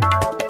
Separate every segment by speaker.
Speaker 1: you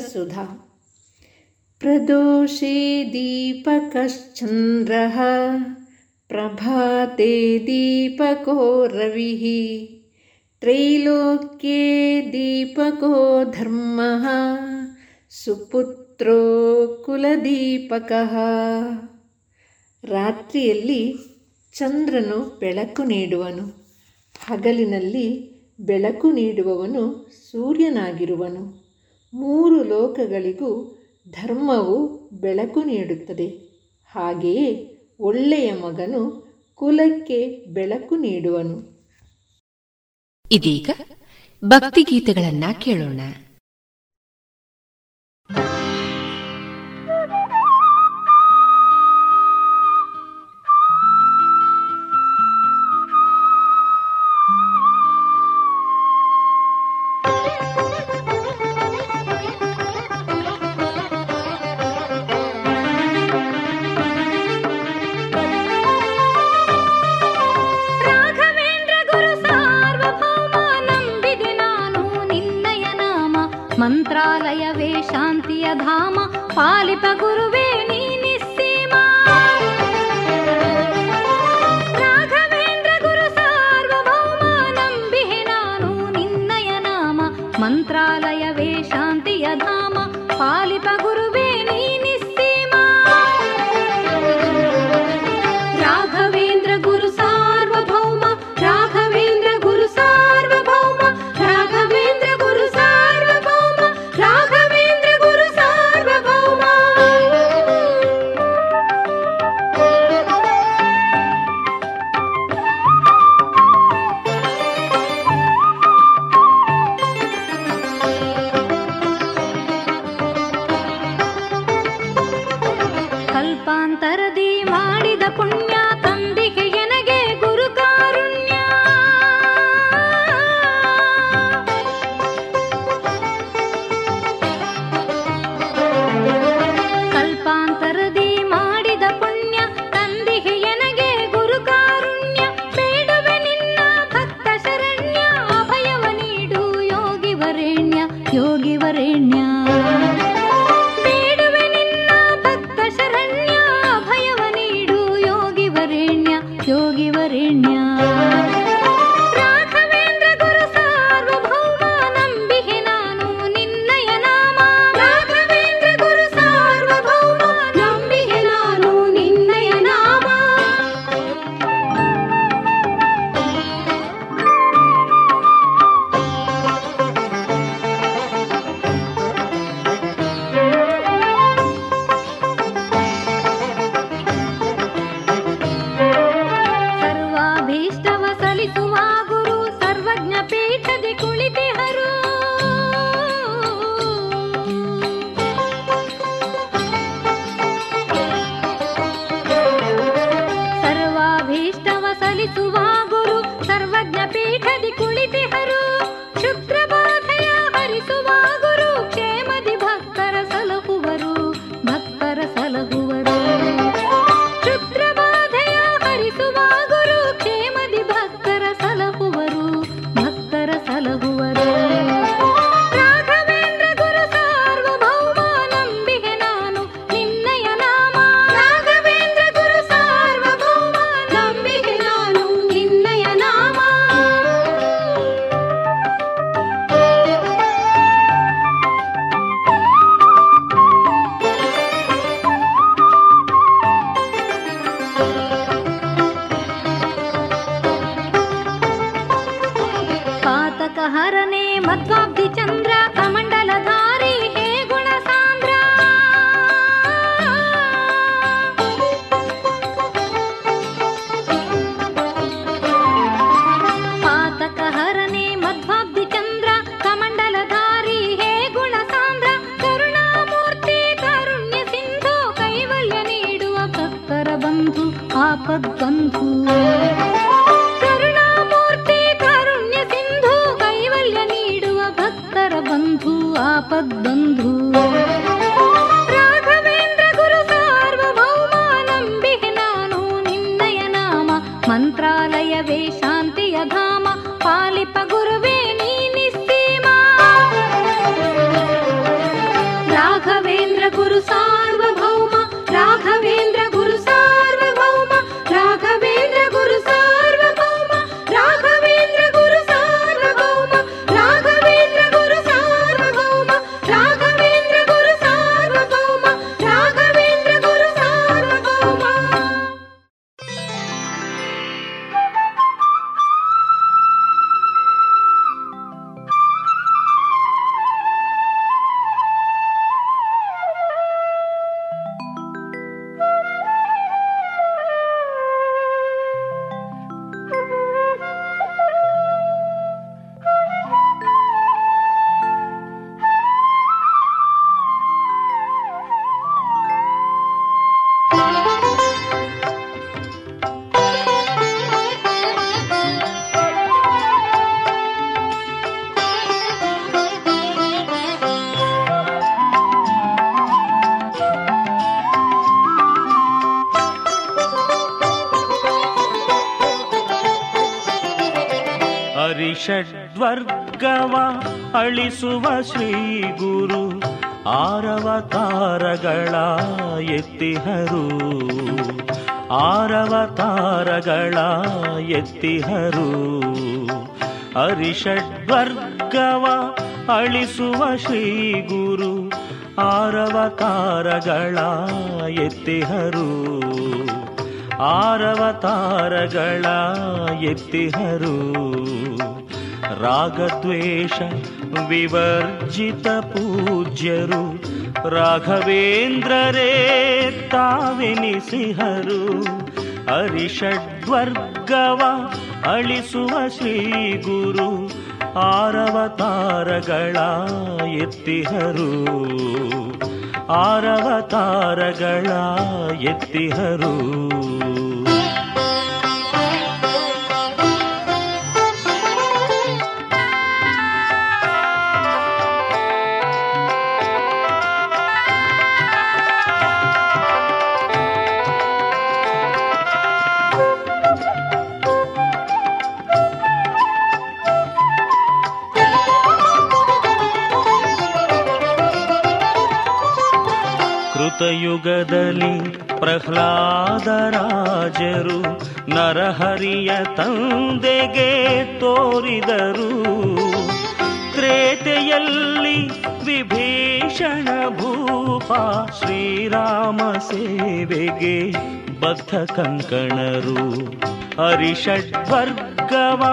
Speaker 2: सुधा प्रदोषे दीपकश्चन्द्रः प्रभाते दीपको रविः त्रैलोक्ये दीपको धर्मः सुपुत्रो ಕುಲದೀಪಕಃ ರಾತ್ರಿಯಲ್ಲಿ ಚಂದ್ರನು ಬೆಳಕು ನೀಡುವನು ಹಗಲಿನಲ್ಲಿ ಬೆಳಕು ನೀಡುವವನು ಸೂರ್ಯನಾಗಿರುವನು ಮೂರು ಲೋಕಗಳಿಗೂ ಧರ್ಮವು ಬೆಳಕು ನೀಡುತ್ತದೆ. ಹಾಗೆಯೇ ಒಳ್ಳೆಯ ಮಗನು ಕುಲಕ್ಕೆ ಬೆಳಕು ನೀಡುವನು.
Speaker 3: ಇದೀಗ ಭಕ್ತಿಗೀತೆಗಳನ್ನ ಕೇಳೋಣ.
Speaker 4: ಅಳಿಸುವ ಶ್ರೀ ಗುರು ಆರವತಾರಗಳ ಎತ್ತಿಹರು. ಆರವತಾರಗಳ ಎತ್ತಿಹರು. ಅರಿಷಡ್ವರ್ಗವ ಅಳಿಸುವ ಶ್ರೀ ಗುರು ಆರವತಾರಗಳ ಎತ್ತಿಹರು. ಆರವತಾರಗಳ ಎತ್ತಿಹರು. ರಾಗದ್ವೇಷ ವಿವರ್ಜಿತ ಪೂಜ್ಯರು ರಾಘವೇಂದ್ರರೇ ತಾವೆನಿಸಿಹರು ಹರಿಷಡ್ವರ್ಗವ ಅಳಿಸುವ ಶ್ರೀ ಗುರು ಆರವತಾರಗಳ ಎತ್ತಿಹರು. ಆರವತಾರಗಳ ಎತ್ತಿಹರು. ಕೃತಯುಗದಲ್ಲಿ ಪ್ರಹ್ಲಾದರಾಜರು ನರಹರಿಯ ತಂದೆಗೆ ತೋರಿದರು. ತ್ರೇತೆಯಲ್ಲಿ ವಿಭೀಷಣ ಭೂಪ ಶ್ರೀರಾಮ ಸೇವೆಗೆ ಬದ್ಧ ಕಂಕಣರು. ಹರಿಷಡ್ವರ್ಗವ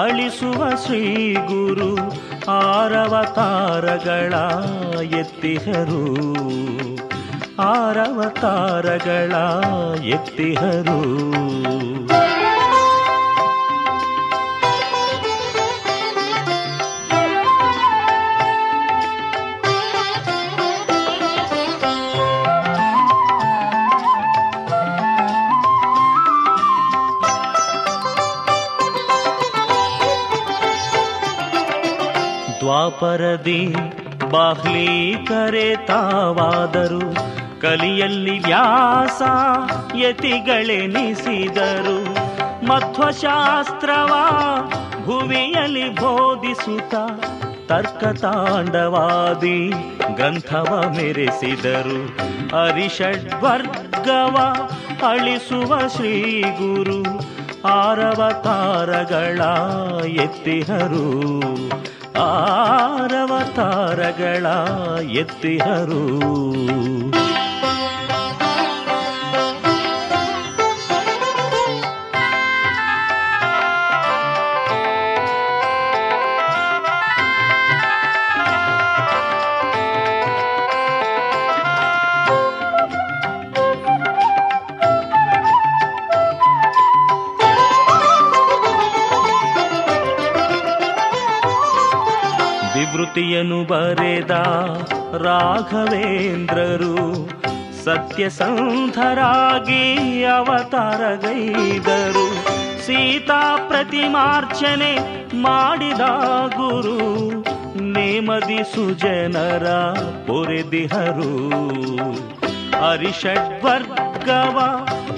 Speaker 4: ಅಳಿಸುವ ಶ್ರೀ ಗುರು ಆರವತಾರಗಳ ಎತ್ತಿಹರು. ಆರವತಾರಗಳ ಎತ್ತಿಹರು. ದ್ವಾಪರದಿ ಬಾಹ್ಲೀಕರೆ ತಾವಾದರು ಕಲಿಯಲ್ಲಿ ವ್ಯಾಸ ಯತಿಗಳೆನಿಸಿದರು. ಮಧ್ವಶಾಸ್ತ್ರವ ಭುವಿಯಲ್ಲಿ ಬೋಧಿಸುತ್ತ ತರ್ಕತಾಂಡವಾದಿ ಗ್ರಂಥವ ಮೆರೆಸಿದರು. ಹರಿಷಡ್ವರ್ಗವ ಅಳಿಸುವ ಶ್ರೀ ಗುರು ಆರವತಾರಗಳ ಎತ್ತಿಹರು. ಆರವತಾರಗಳ ಎತ್ತಿಹರು.
Speaker 3: ಸೃಷ್ಟಿಯನು ಬರೆದ ರಾಘವೇಂದ್ರರು ಸತ್ಯಸಂಧರಾಗಿ ಅವತಾರಗೈದರು. ಸೀತಾ ಪ್ರತಿಮಾರ್ಚನೆ ಮಾಡಿದ ಗುರು ನೇಮದಿ ಸುಜನರ ಪೊರೆದಿಹರು. ಹರಿಷಡ್ವರ್ಗವ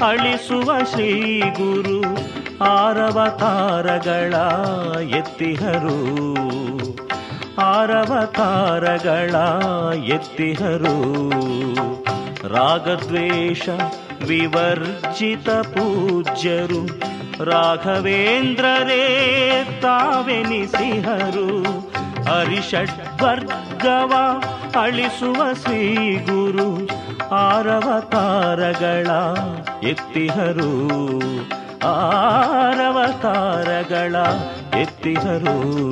Speaker 3: ಅಳಿಸುವ ಶ್ರೀ ಗುರು ಆರವತಾರಗಳ ಎತ್ತಿಹರು. ಆರವತಾರಗಳ ಎತ್ತಿಹರು. ರಾಗದ್ವೇಷ ವಿವರ್ಜಿತ ಪೂಜ್ಯರು. ರಾಘವೇಂದ್ರರೇ ತಾವೆನಿಸಿಹರು. ಹರಿಷಡ್ವರ್ಗವ ಅಳಿಸುವ ಶ್ರೀ ಗುರು ಆರವತಾರಗಳ ಎತ್ತಿಹರು. ಆರವತಾರಗಳ ಎತ್ತಿಹರೂ.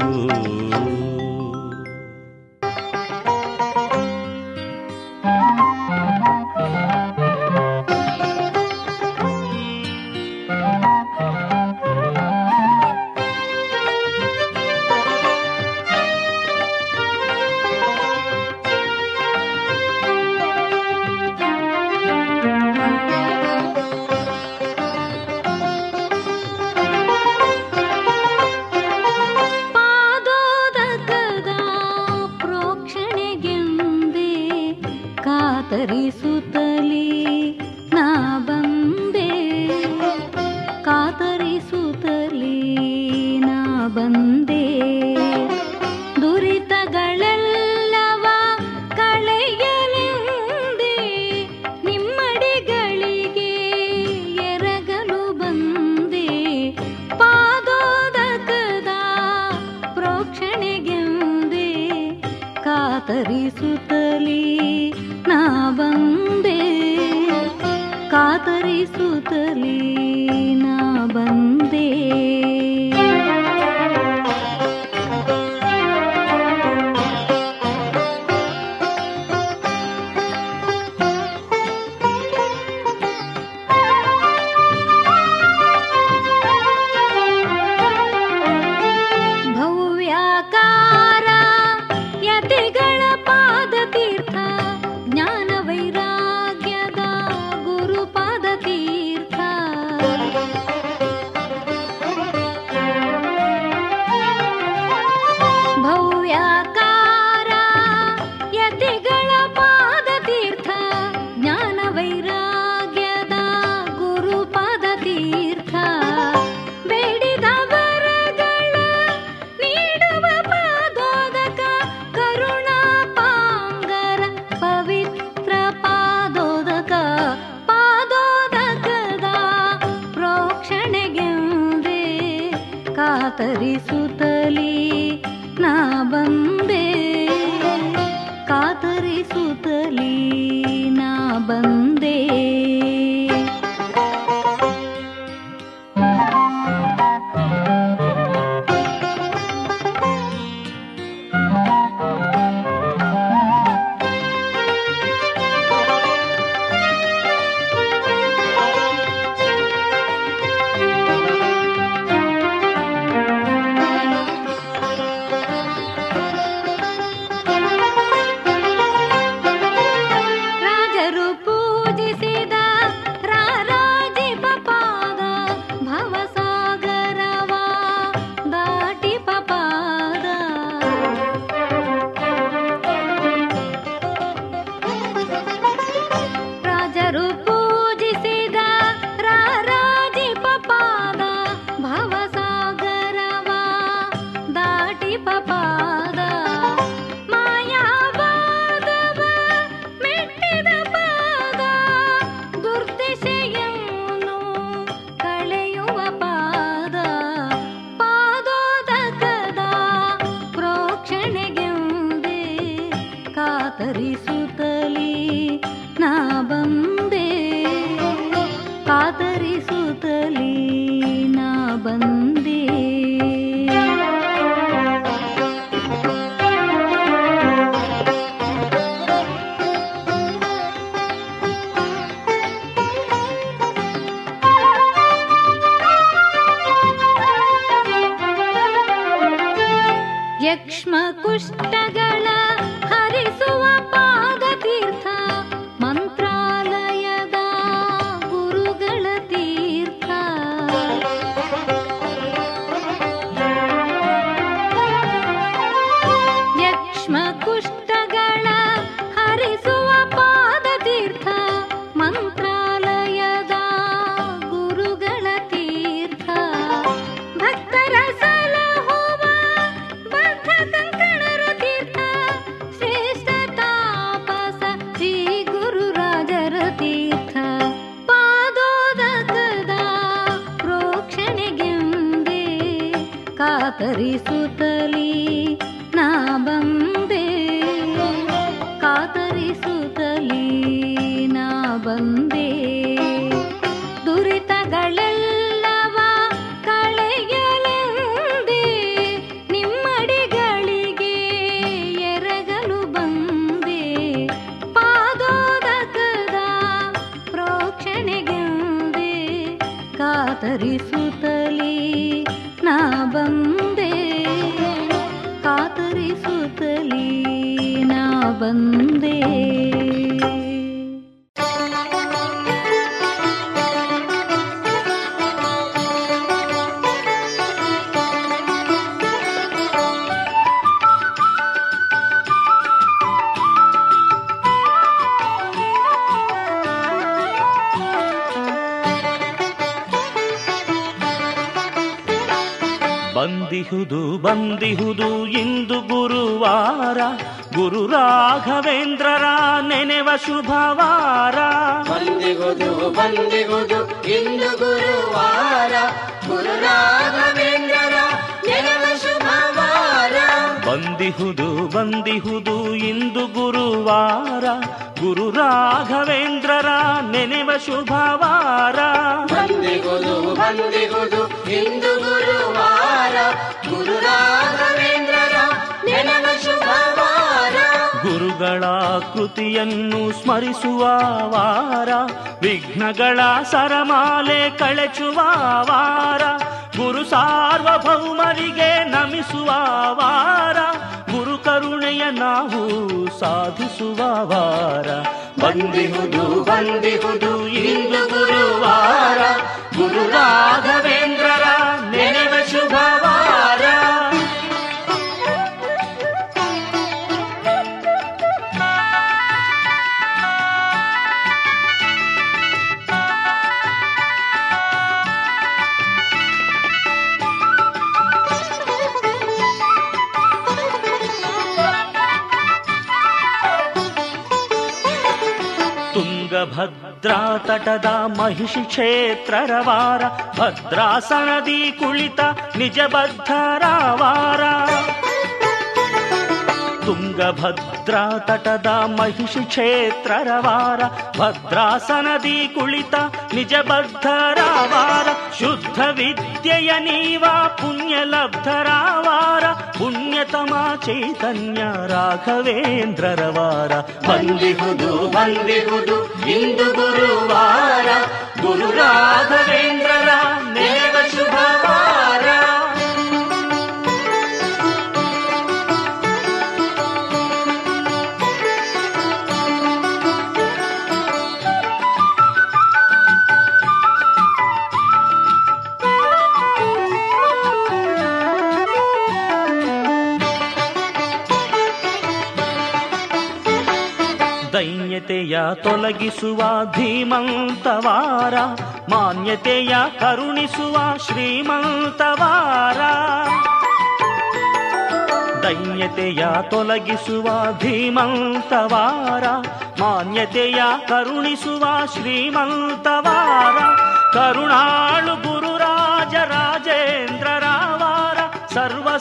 Speaker 3: Caríssimo.
Speaker 4: ಬಂದಿಹುದು ಬಂದಿಹುದು ಇಂದು ಗುರುವಾರ. ಗುರು ರಾಘವೇಂದ್ರರ ನೆನೆವ ಶುಭವಾರ.
Speaker 5: ಬಂದಿಹುದು ಬಂದಿಹುದು ಇಂದು ಗುರುವಾರ. ಗುರು ರಾಘವೇಂದ್ರರ ನೆನೆವ ಶುಭವಾರ.
Speaker 4: ಬಂದಿಹುದು ಬಂದಿಹುದು ಇಂದು ಗುರುವಾರ. ಗುರು ರಾಘವೇಂದ್ರರ ನೆನೆವ ಶುಭವಾರ.
Speaker 5: ಬಂದಿಹುದು ಬಂದಿಹುದು ಇಂದು ಗುರುವಾರ. ಗುರು ರಾಘವೇಂದ್ರರ ನೆನವ ಶುಭವಾರ.
Speaker 4: ಗುರುಗಳ ಕೃತಿಯನ್ನು ಸ್ಮರಿಸುವ ವಾರ. ವಿಘ್ನಗಳ ಸರಮಾಲೆ ಕಳೆಚುವ ವಾರ. ಗುರು ಸಾರ್ವಭೌಮರಿಗೆ ನಮಿಸುವ ವಾರ. ಕರುಣೆಯ ನಾವು ಸಾಧಿಸುವ ವಾರ ಬಂದಿಹುದು ಬಂದಿಹುದು ಇಂದು ಗುರುವಾರ. ಗುರು ರಾಘವೇಂದ್ರರ ನೆನೆವ ಶುಭವಾರ. ತುಂಗಭದ್ರಾ ತಟದ ಮಹಿಷಿ ಕ್ಷೇತ್ರ ರವಾರ ಭದ್ರಾಸನದಿ ಕುಳಿತ ನಿಜ ಬದ್ಧರಾವಾರ ತುಂಗಭದ್ರಾ ತಟದ ಮಹಿಷಿ ಕ್ಷೇತ್ರರ ವಾರ ಭದ್ರಾಸನದಿ ಕುಳಿತ ನಿಜ ಬದ್ಧರಾವಾರ ಶುದ್ಧ ವಿದ್ಯೆಯ ನೀವ ಪುಣ್ಯ ಲಬ್ಧರಾವಾರ ಪುಣ್ಯತಮ ಚೈತನ್ಯ ರಾಘವೇಂದ್ರರ ವಾರ ಬಂದಿಹುದು ಬಂದಿಹುದು ಇಂದು ಗುರುವಾರ ಗುರು ರಾಘವೇಂದ್ರರ ನೆನೆವ ಶುಭವಾರ ತೊಲಗಿಸುವ ಧೀಮಂತವಾರ ಮಾನ್ಯತೆಯ ಕರುಣಿಸುವ ಶ್ರೀಮಂತವಾರ ದೈನ್ಯತೆಯ ತೊಲಗಿಸುವ ಧೀಮಂತವಾರ ಮಾನ್ಯತೆಯ ಕರುಣಿಸುವ ಶ್ರೀಮಂತವಾರ ಕರುಣಾಳು ಗುರುರಾಜ ರಾಜೇಂದ್ರರಾವಾರ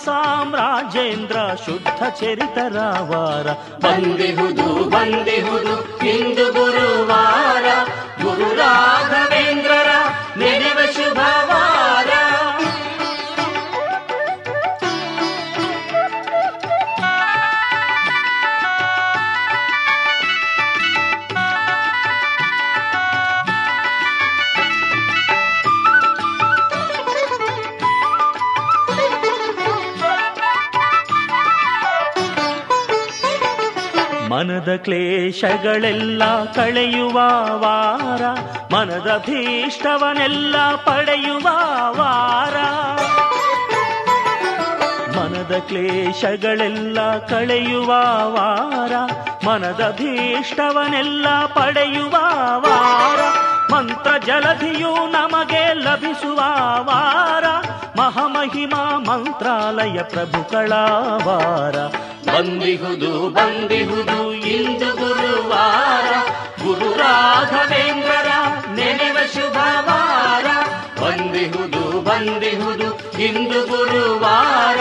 Speaker 4: ಸರ್ವ ಸಾಮ್ರಾಜೇಂದ್ರ ಶುದ್ಧ ಚರಿತರಾವಾರ
Speaker 5: ಬಂದಿಹುದು ಬಂದಿಹುದು ಇಂದು ಗುರುವಾರ ಗುರು ರಾಘವೇಂದ್ರರ
Speaker 4: ಮನದ ಕ್ಲೇಶಗಳೆಲ್ಲ ಕಳೆಯುವ ವಾರ, ಮನದ ಭೀಷ್ಟವನೆಲ್ಲ ಪಡೆಯುವ ವಾರ. ಮನದ ಕ್ಲೇಶಗಳೆಲ್ಲ ಕಳೆಯುವ ವಾರ, ಮನದ ಭೀಷ್ಟವನೆಲ್ಲ ಪಡೆಯುವ ವಾರ. ಮಂತ್ರ ಜಲಧಿಯು ನಮಗೆ ಲಭಿಸುವ ವಾರ, ಮಹಾಮಹಿಮಾ ಮಂತ್ರಾಲಯ ಪ್ರಭುಗಳ ವಾರ. ಬಂದಿಹುದು ಬಂದಿಹುದು ಇಂದು ಗುರುವಾರ. ಗುರು ರಾಘವೇಂದ್ರರ ನೆನೆವ ಶುಭವಾರ. ಬಂದಿಹುದು ಬಂದಿಹುದು ಇಂದು ಗುರುವಾರ.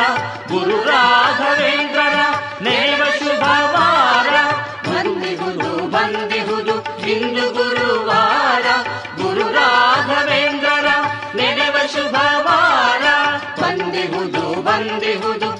Speaker 4: ಗುರು ರಾಘವೇಂದ್ರರ ನೆನೆವ ಶುಭವಾರ. ಬಂದಿಹುದು ಬಂದಿಹುದು ಇಂದು ಗುರುವಾರ. ಗುರು ರಾಘವೇಂದ್ರರ ನೆನೆವ ಶುಭವಾರ. ಬಂದಿಹುದು ಬಂದಿಹುದು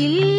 Speaker 6: இல்லை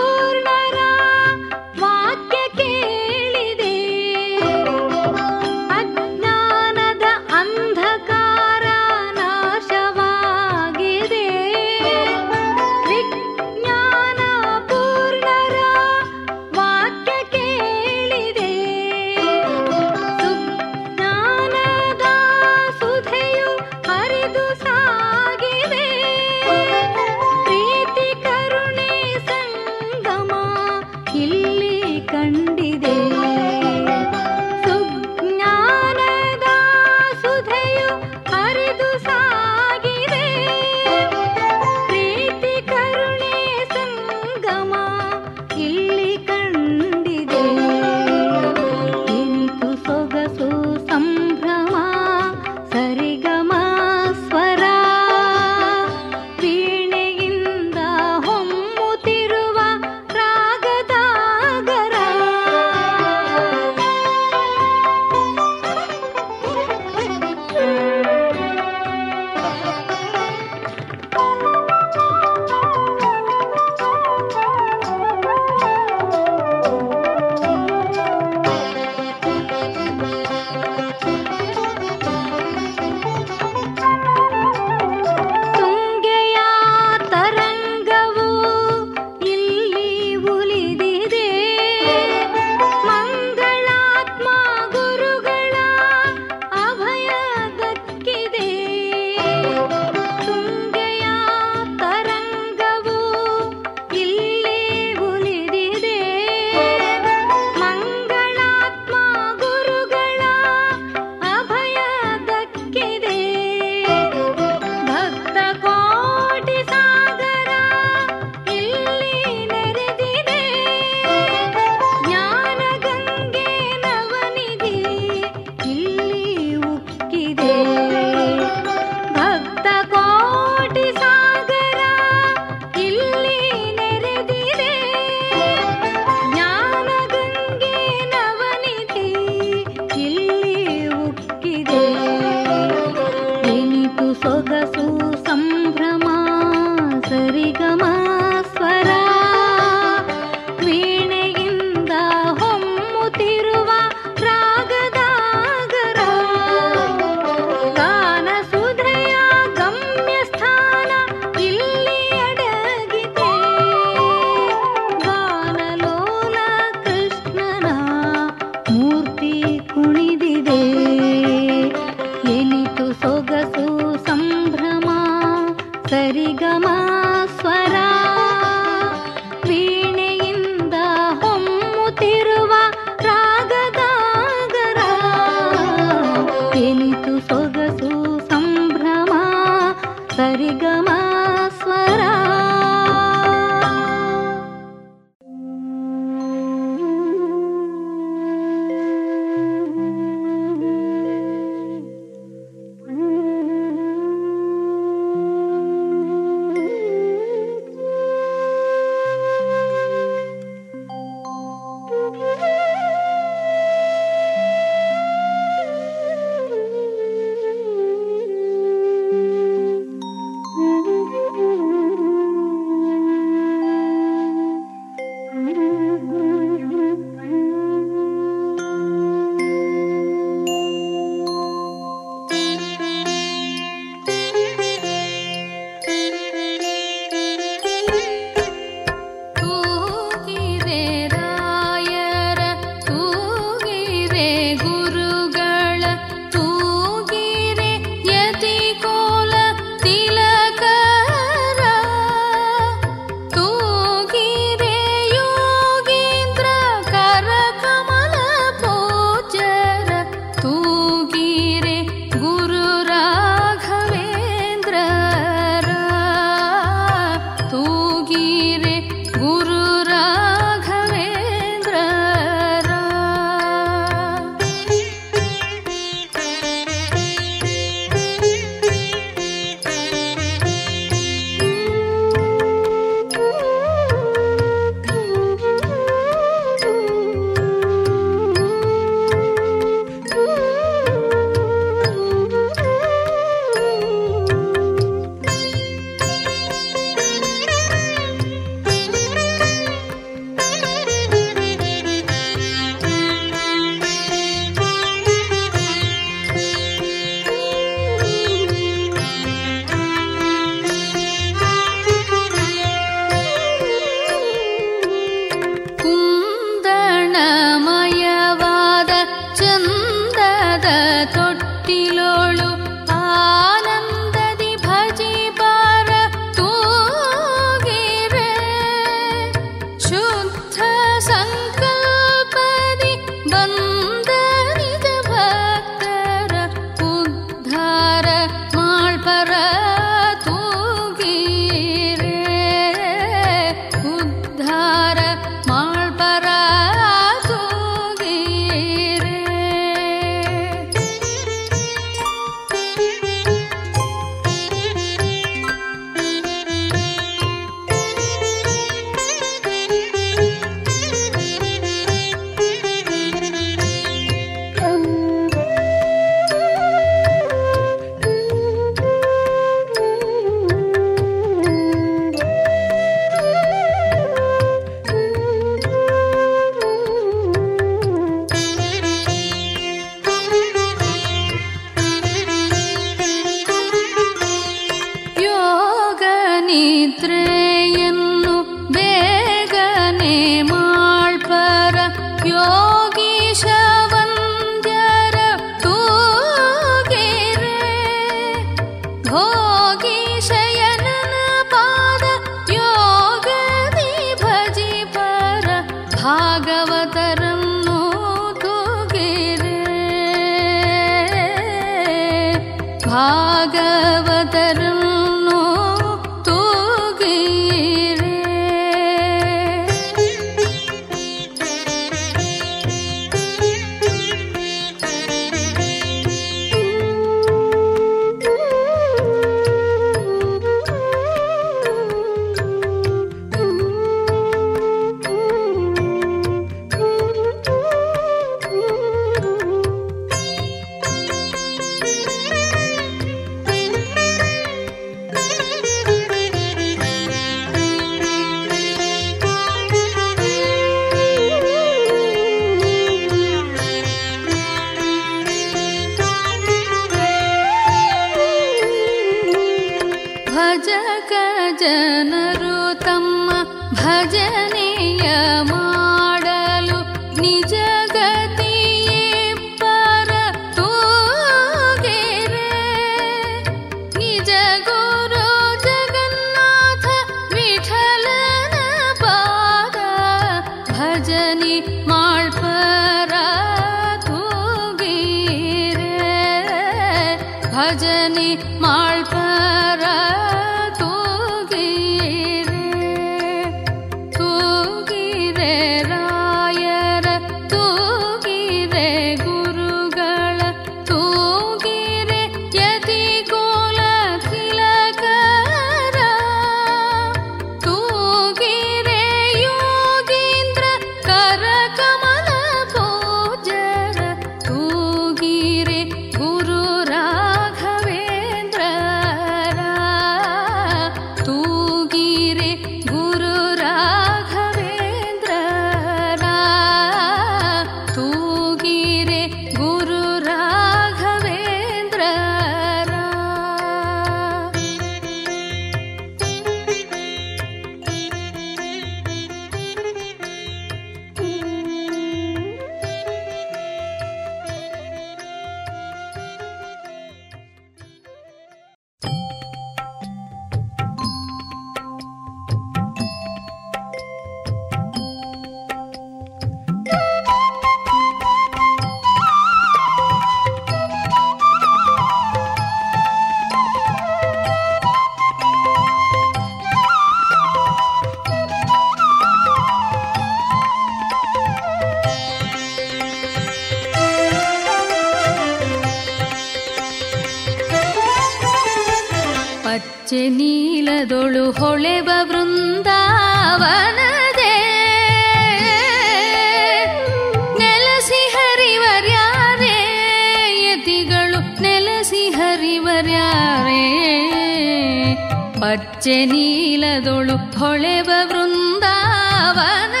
Speaker 6: Havana.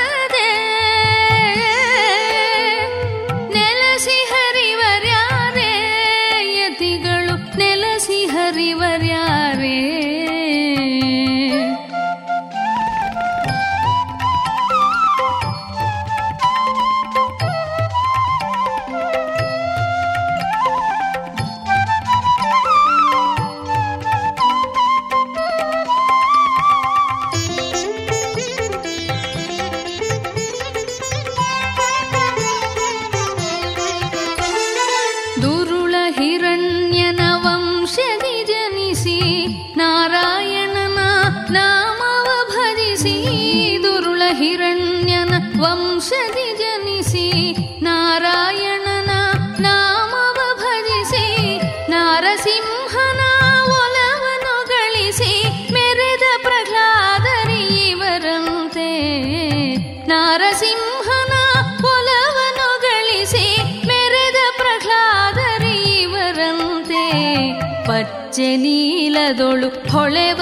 Speaker 6: ನೀಲದೊಳು ಹೊಳೆವ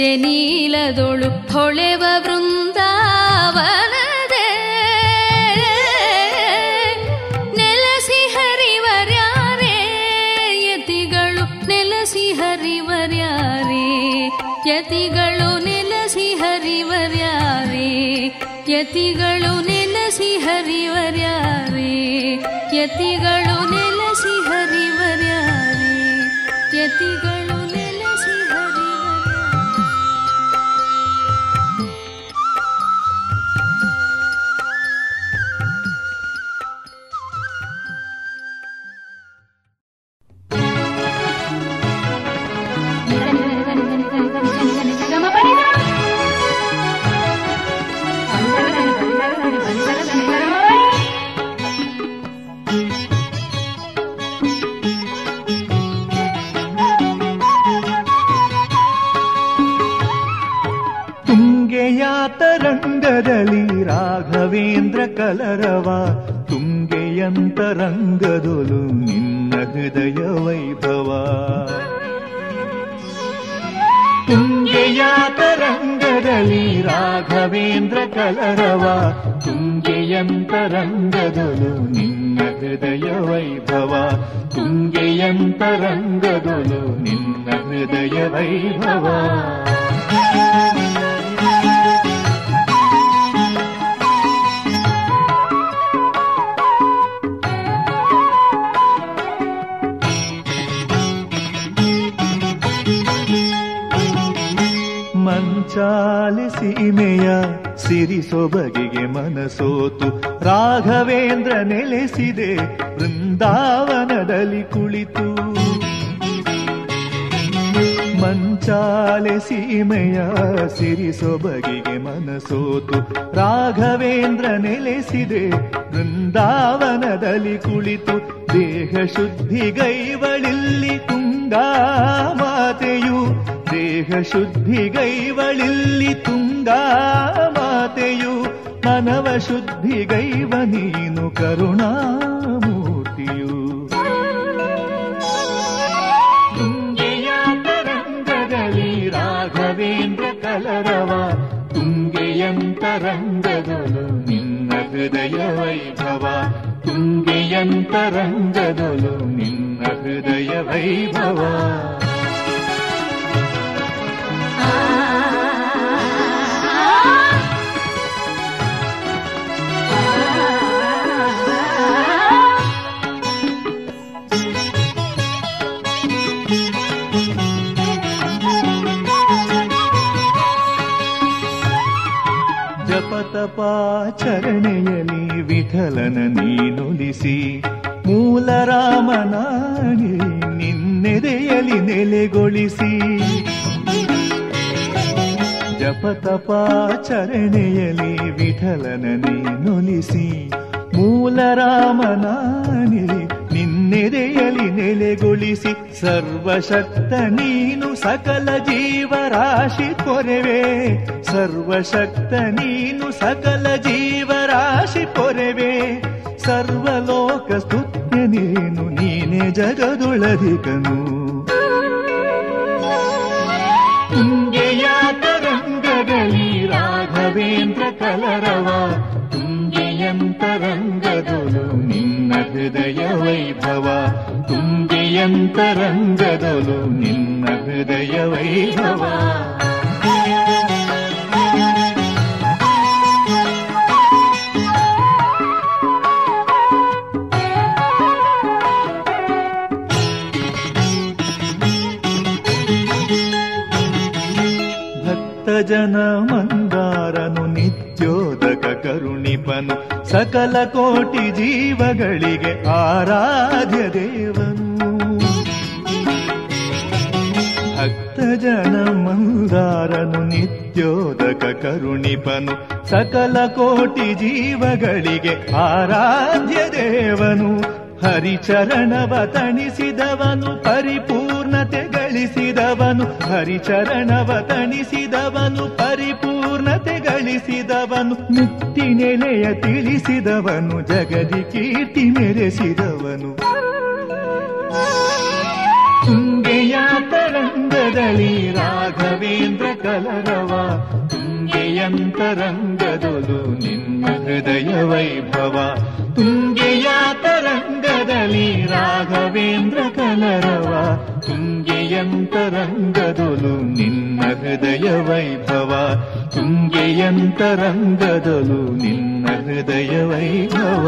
Speaker 6: ಪಚ್ಚೆ ನೀಲದೊಳು ಹೊಳೆವ ವೃಂದಾವನ ಯತಿಗಳು ನೆಲಸಿ ಹರಿವರ್ಯಾರೇ ಯತಿಗಳು ನೆಲಸಿ ಹರಿವರ್ಯಾರೇ ಯತಿಗಳು
Speaker 7: ಕಲರವ ತುಂಗೆಯಂತರಂಗದೊಲು ನಿನ್ನ ಹೃದಯ ವೈಭವ. ತುಂಗೆಯ ತರಂಗದಲ್ಲಿ ರಾಘವೇಂದ್ರ ಕಲರವ ತುಂಗೆಯಂತರಂಗದೊಲು ನಿನ್ನ ಹೃದಯ ವೈಭವ. ತುಂಗೆಯಂತರಂಗದೊಲು ನಿನ್ನ ಹೃದಯ ವೈಭವ. ಮಂಚಾಲಿ ಇಮೆಯ ಸಿರಿ ಸೊಬಗಿಗೆ ಮನಸೋತು. ರಾಘವೇಂದ್ರ ನೆಲೆಸಿದೆ, ವೃಂದಾವನದಲ್ಲಿ ಕುಳಿತು. ಮಂಚಾಲೆ ಸೀಮೆಯ ಸಿರಿ ಸೊಬಗಿಗೆ ಮನಸೋತು. ರಾಘವೇಂದ್ರ ನೆಲೆಸಿದೆ, ವೃಂದಾವನದಲ್ಲಿ ಕುಳಿತು. ದೇಹ ಶುದ್ಧಿಗೈವಳಿಲ್ಲಿ ತುಂಗಾ ಮಾತೆಯು ದೇಹ ಶುದ್ಧಿಗೈವಳಿಲ್ಲಿ ತುಂಗಾ ಮಾತೆಯು, ಮನವ ಶುದ್ಧಿಗೈವ ನೀನು ಕರುಣಾಮೂರ್ತಿಯು. ತುಂಗೆಯ ತರಂಗದಲ್ಲಿ ರಾಘವೇಂದ್ರ ಕಲರವ ತುಂಗೆಯಂತರಂಗದಲು ನಿನ್ನ ಹೃದಯ ವೈಭವ. ತುಂಗೆಯಂತರಂಗದಲು ನಿನ್ನ ಹೃದಯ ವೈಭವ. ಜಪತಪಾಚರಣೆಯಲಿ ವಿಠಲನ ನೀನುಲಿಸಿ ಮೂಲ ರಾಮನಾಗಿ ನಿನ್ನೆದೆಯಲಿ ನೆಲೆಗೊಳಿಸಿ ಜಪತಪಾಚರಣೆಯಲಿ ವಿಠಲನ ನೀನುಲಿಸಿ ಮೂಲ ನಿನ್ನೆದೆಯಲಿ ನೆಲೆಗೊಳಿಸಿ ಸರ್ವಶಕ್ತ ನೀನು ಸಕಲ ಜೀವರಾಶಿ ಕೊರೆವೆ. ಸರ್ವಶಕ್ತ ನೀನು ಸಕಲ ಜೀವರಾಶಿ ಕೊರೆವೆ. ಸರ್ವಲೋಕ ಸ್ತುತ್ಯ ನೀನು, ನೀನೆ ಜಗದೊಳಧಿಕನು ತುಂಗೆಯ ತರಂಗದಲ್ಲಿ ರಾಘವೇಂದ್ರ ಕಲರವ. ತುಂಬಿಯಂತರಂಗದೊಲು ನಿನ್ನ ಹೃದಯ ವೈಭವ ತುಂಬಿಯಂತರಂಗದೊಲು ನಿನ್ನ ಹೃದಯ ವೈಭವ ಭಕ್ತಜನ ಮಂದಾರನು ನಿತ್ಯೋದಕ ಕರುಣಿಪನು ಸಕಲ ಕೋಟಿ ಜೀವಗಳಿಗೆ ಆರಾಧ್ಯ ದೇವನು. ಭಕ್ತಜನ ಮಂದಾರನು, ನಿತ್ಯೋದಕ ಕರುಣಿಪನು. ಸಕಲ ಕೋಟಿ ಜೀವಗಳಿಗೆ ಆರಾಧ್ಯ ದೇವನು. ಹರಿಚರಣವ ತಣಿಸಿದವನು ಪರಿಪೂರ್ಣತೆ ಗಳಿಸಿದವನು. ಹರಿಚರಣವ ತಣಿಸಿದವನು ಪರಿಪೂರ್ಣತೆ ಗಳಿಸಿದವನು ನೆಲೆಯ ತಿಳಿಸಿದವನು ಜಗದಿ ಕೀರ್ತಿ ಮೆರೆಸಿದವನು. ತುಂಗೆಯ ತರಂಗದಲ್ಲಿ ರಾಘವೇಂದ್ರ ಕಲರವ ತುಂಗೆಯಂತರಂಗದೊಲು ನಿನ್ನ ಹೃದಯ ವೈಭವ ತುಂಗೆಯ ತರಂಗದಲ್ಲಿ ರಾಘವೇಂದ್ರ ಕಲರವ ತುಂಗೆಯಂತರಂಗದೊಲು ನಿನ್ನ ಹೃದಯ ವೈಭವ ತುಂಗೆಯಂತರಂಗದೊಲು ನಿನ್ನ ಹೃದಯ ವೈಭವ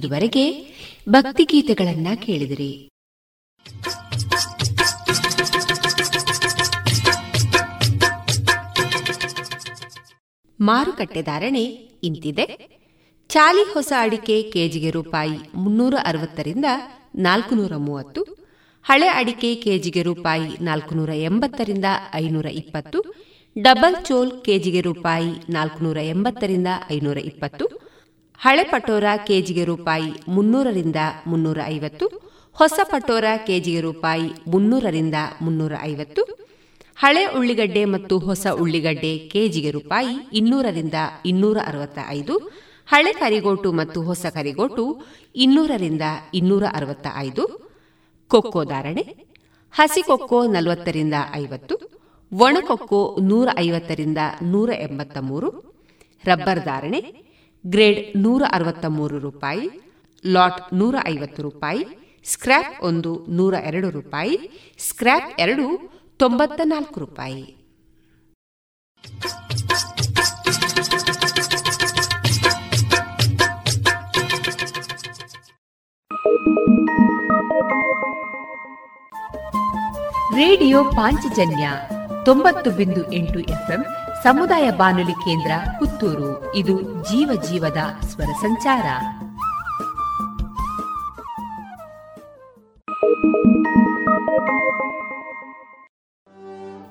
Speaker 8: ಇದುವರೆಗೆ ಭಕ್ತಿಗೀತೆಗಳನ್ನ ಕೇಳಿದಿರಿ. ಮಾರುಕಟ್ಟೆ ಧಾರಣೆ ಇಂತಿದೆ. ಚಾಲಿ ಹೊಸ ಅಡಿಕೆ ಕೆಜಿಗೆ ರೂಪಾಯಿ ಮುನ್ನೂರ ಅರವತ್ತರಿಂದ ನಾಲ್ಕುನೂರ ಮೂವತ್ತು ಹಳೆ ಅಡಿಕೆ ಕೆಜಿಗೆ ರೂಪಾಯಿ ನಾಲ್ಕುನೂರ ಎಂಬತ್ತರಿಂದ ಐನೂರ ಇಪ್ಪತ್ತು ಡಬಲ್ ಚೋಲ್ ಕೆಜಿಗೆ ರೂಪಾಯಿ ನಾಲ್ಕುನೂರ ಎಂಬತ್ತರಿಂದ ಐನೂರ ಇಪ್ಪತ್ತು ಹಳೆ ಪಟೋರ ಕೆಜಿಗೆ ರೂಪಾಯಿ ಮುನ್ನೂರರಿಂದ ಮುನ್ನೂರ ಐವತ್ತು ಹೊಸ ಪಟೋರ ಕೆಜಿಗೆ ರೂಪಾಯಿ ಮುನ್ನೂರರಿಂದ ಮುನ್ನೂರ ಐವತ್ತು ಹಳೆ ಉಳ್ಳಿಗಡ್ಡೆ ಮತ್ತು ಹೊಸ ಉಳ್ಳಿಗಡ್ಡೆ ಕೆಜಿಗೆ ರೂಪಾಯಿ ಇನ್ನೂರರಿಂದ ಇನ್ನೂರ ಅರವತ್ತ ಐದು ಹಳೆ ಕರಿಗೋಟು ಮತ್ತು ಹೊಸ ಕರಿಗೋಟು ಇನ್ನೂರರಿಂದ ಇನ್ನೂರ ಅರವತ್ತ ಐದು ಕೊಕ್ಕೋ ಧಾರಣೆ, ಹಸಿ ಕೊಕ್ಕೋ ನಲವತ್ತರಿಂದ ಐವತ್ತು ಒಣಕೊಕ್ಕೋ ನೂರ ಐವತ್ತರಿಂದ ನೂರ ಎಂಬತ್ತ ಮೂರು ರಬ್ಬರ್ ಧಾರಣೆ ಗ್ರೇಡ್ ನೂರ ಅರವತ್ತ ಮೂರು ರೂಪಾಯಿ, ಲಾಟ್ ನೂರ ಐವತ್ತು ರೂಪಾಯಿ, ಸ್ಕ್ರ್ಯಾಪ್ ಒಂದು ನೂರ ಎರಡು ರೂಪಾಯಿ, ಸ್ಕ್ರ್ಯಾಪ್ ಎರಡು ತೊಂಬತ್ತ ನಾಲ್ಕು ರೂಪಾಯಿ. ರೇಡಿಯೋ ಪಾಂಚಜನ್ಯ ತೊಂಬತ್ತು ಬಿಂದು ಎಂಟು ಎಫ್ಎಂ ಸಮುದಾಯ ಬಾನುಲಿ ಕೇಂದ್ರ ಪುತ್ತೂರು. ಇದು ಜೀವ ಜೀವದ ಸ್ವರ ಸಂಚಾರ.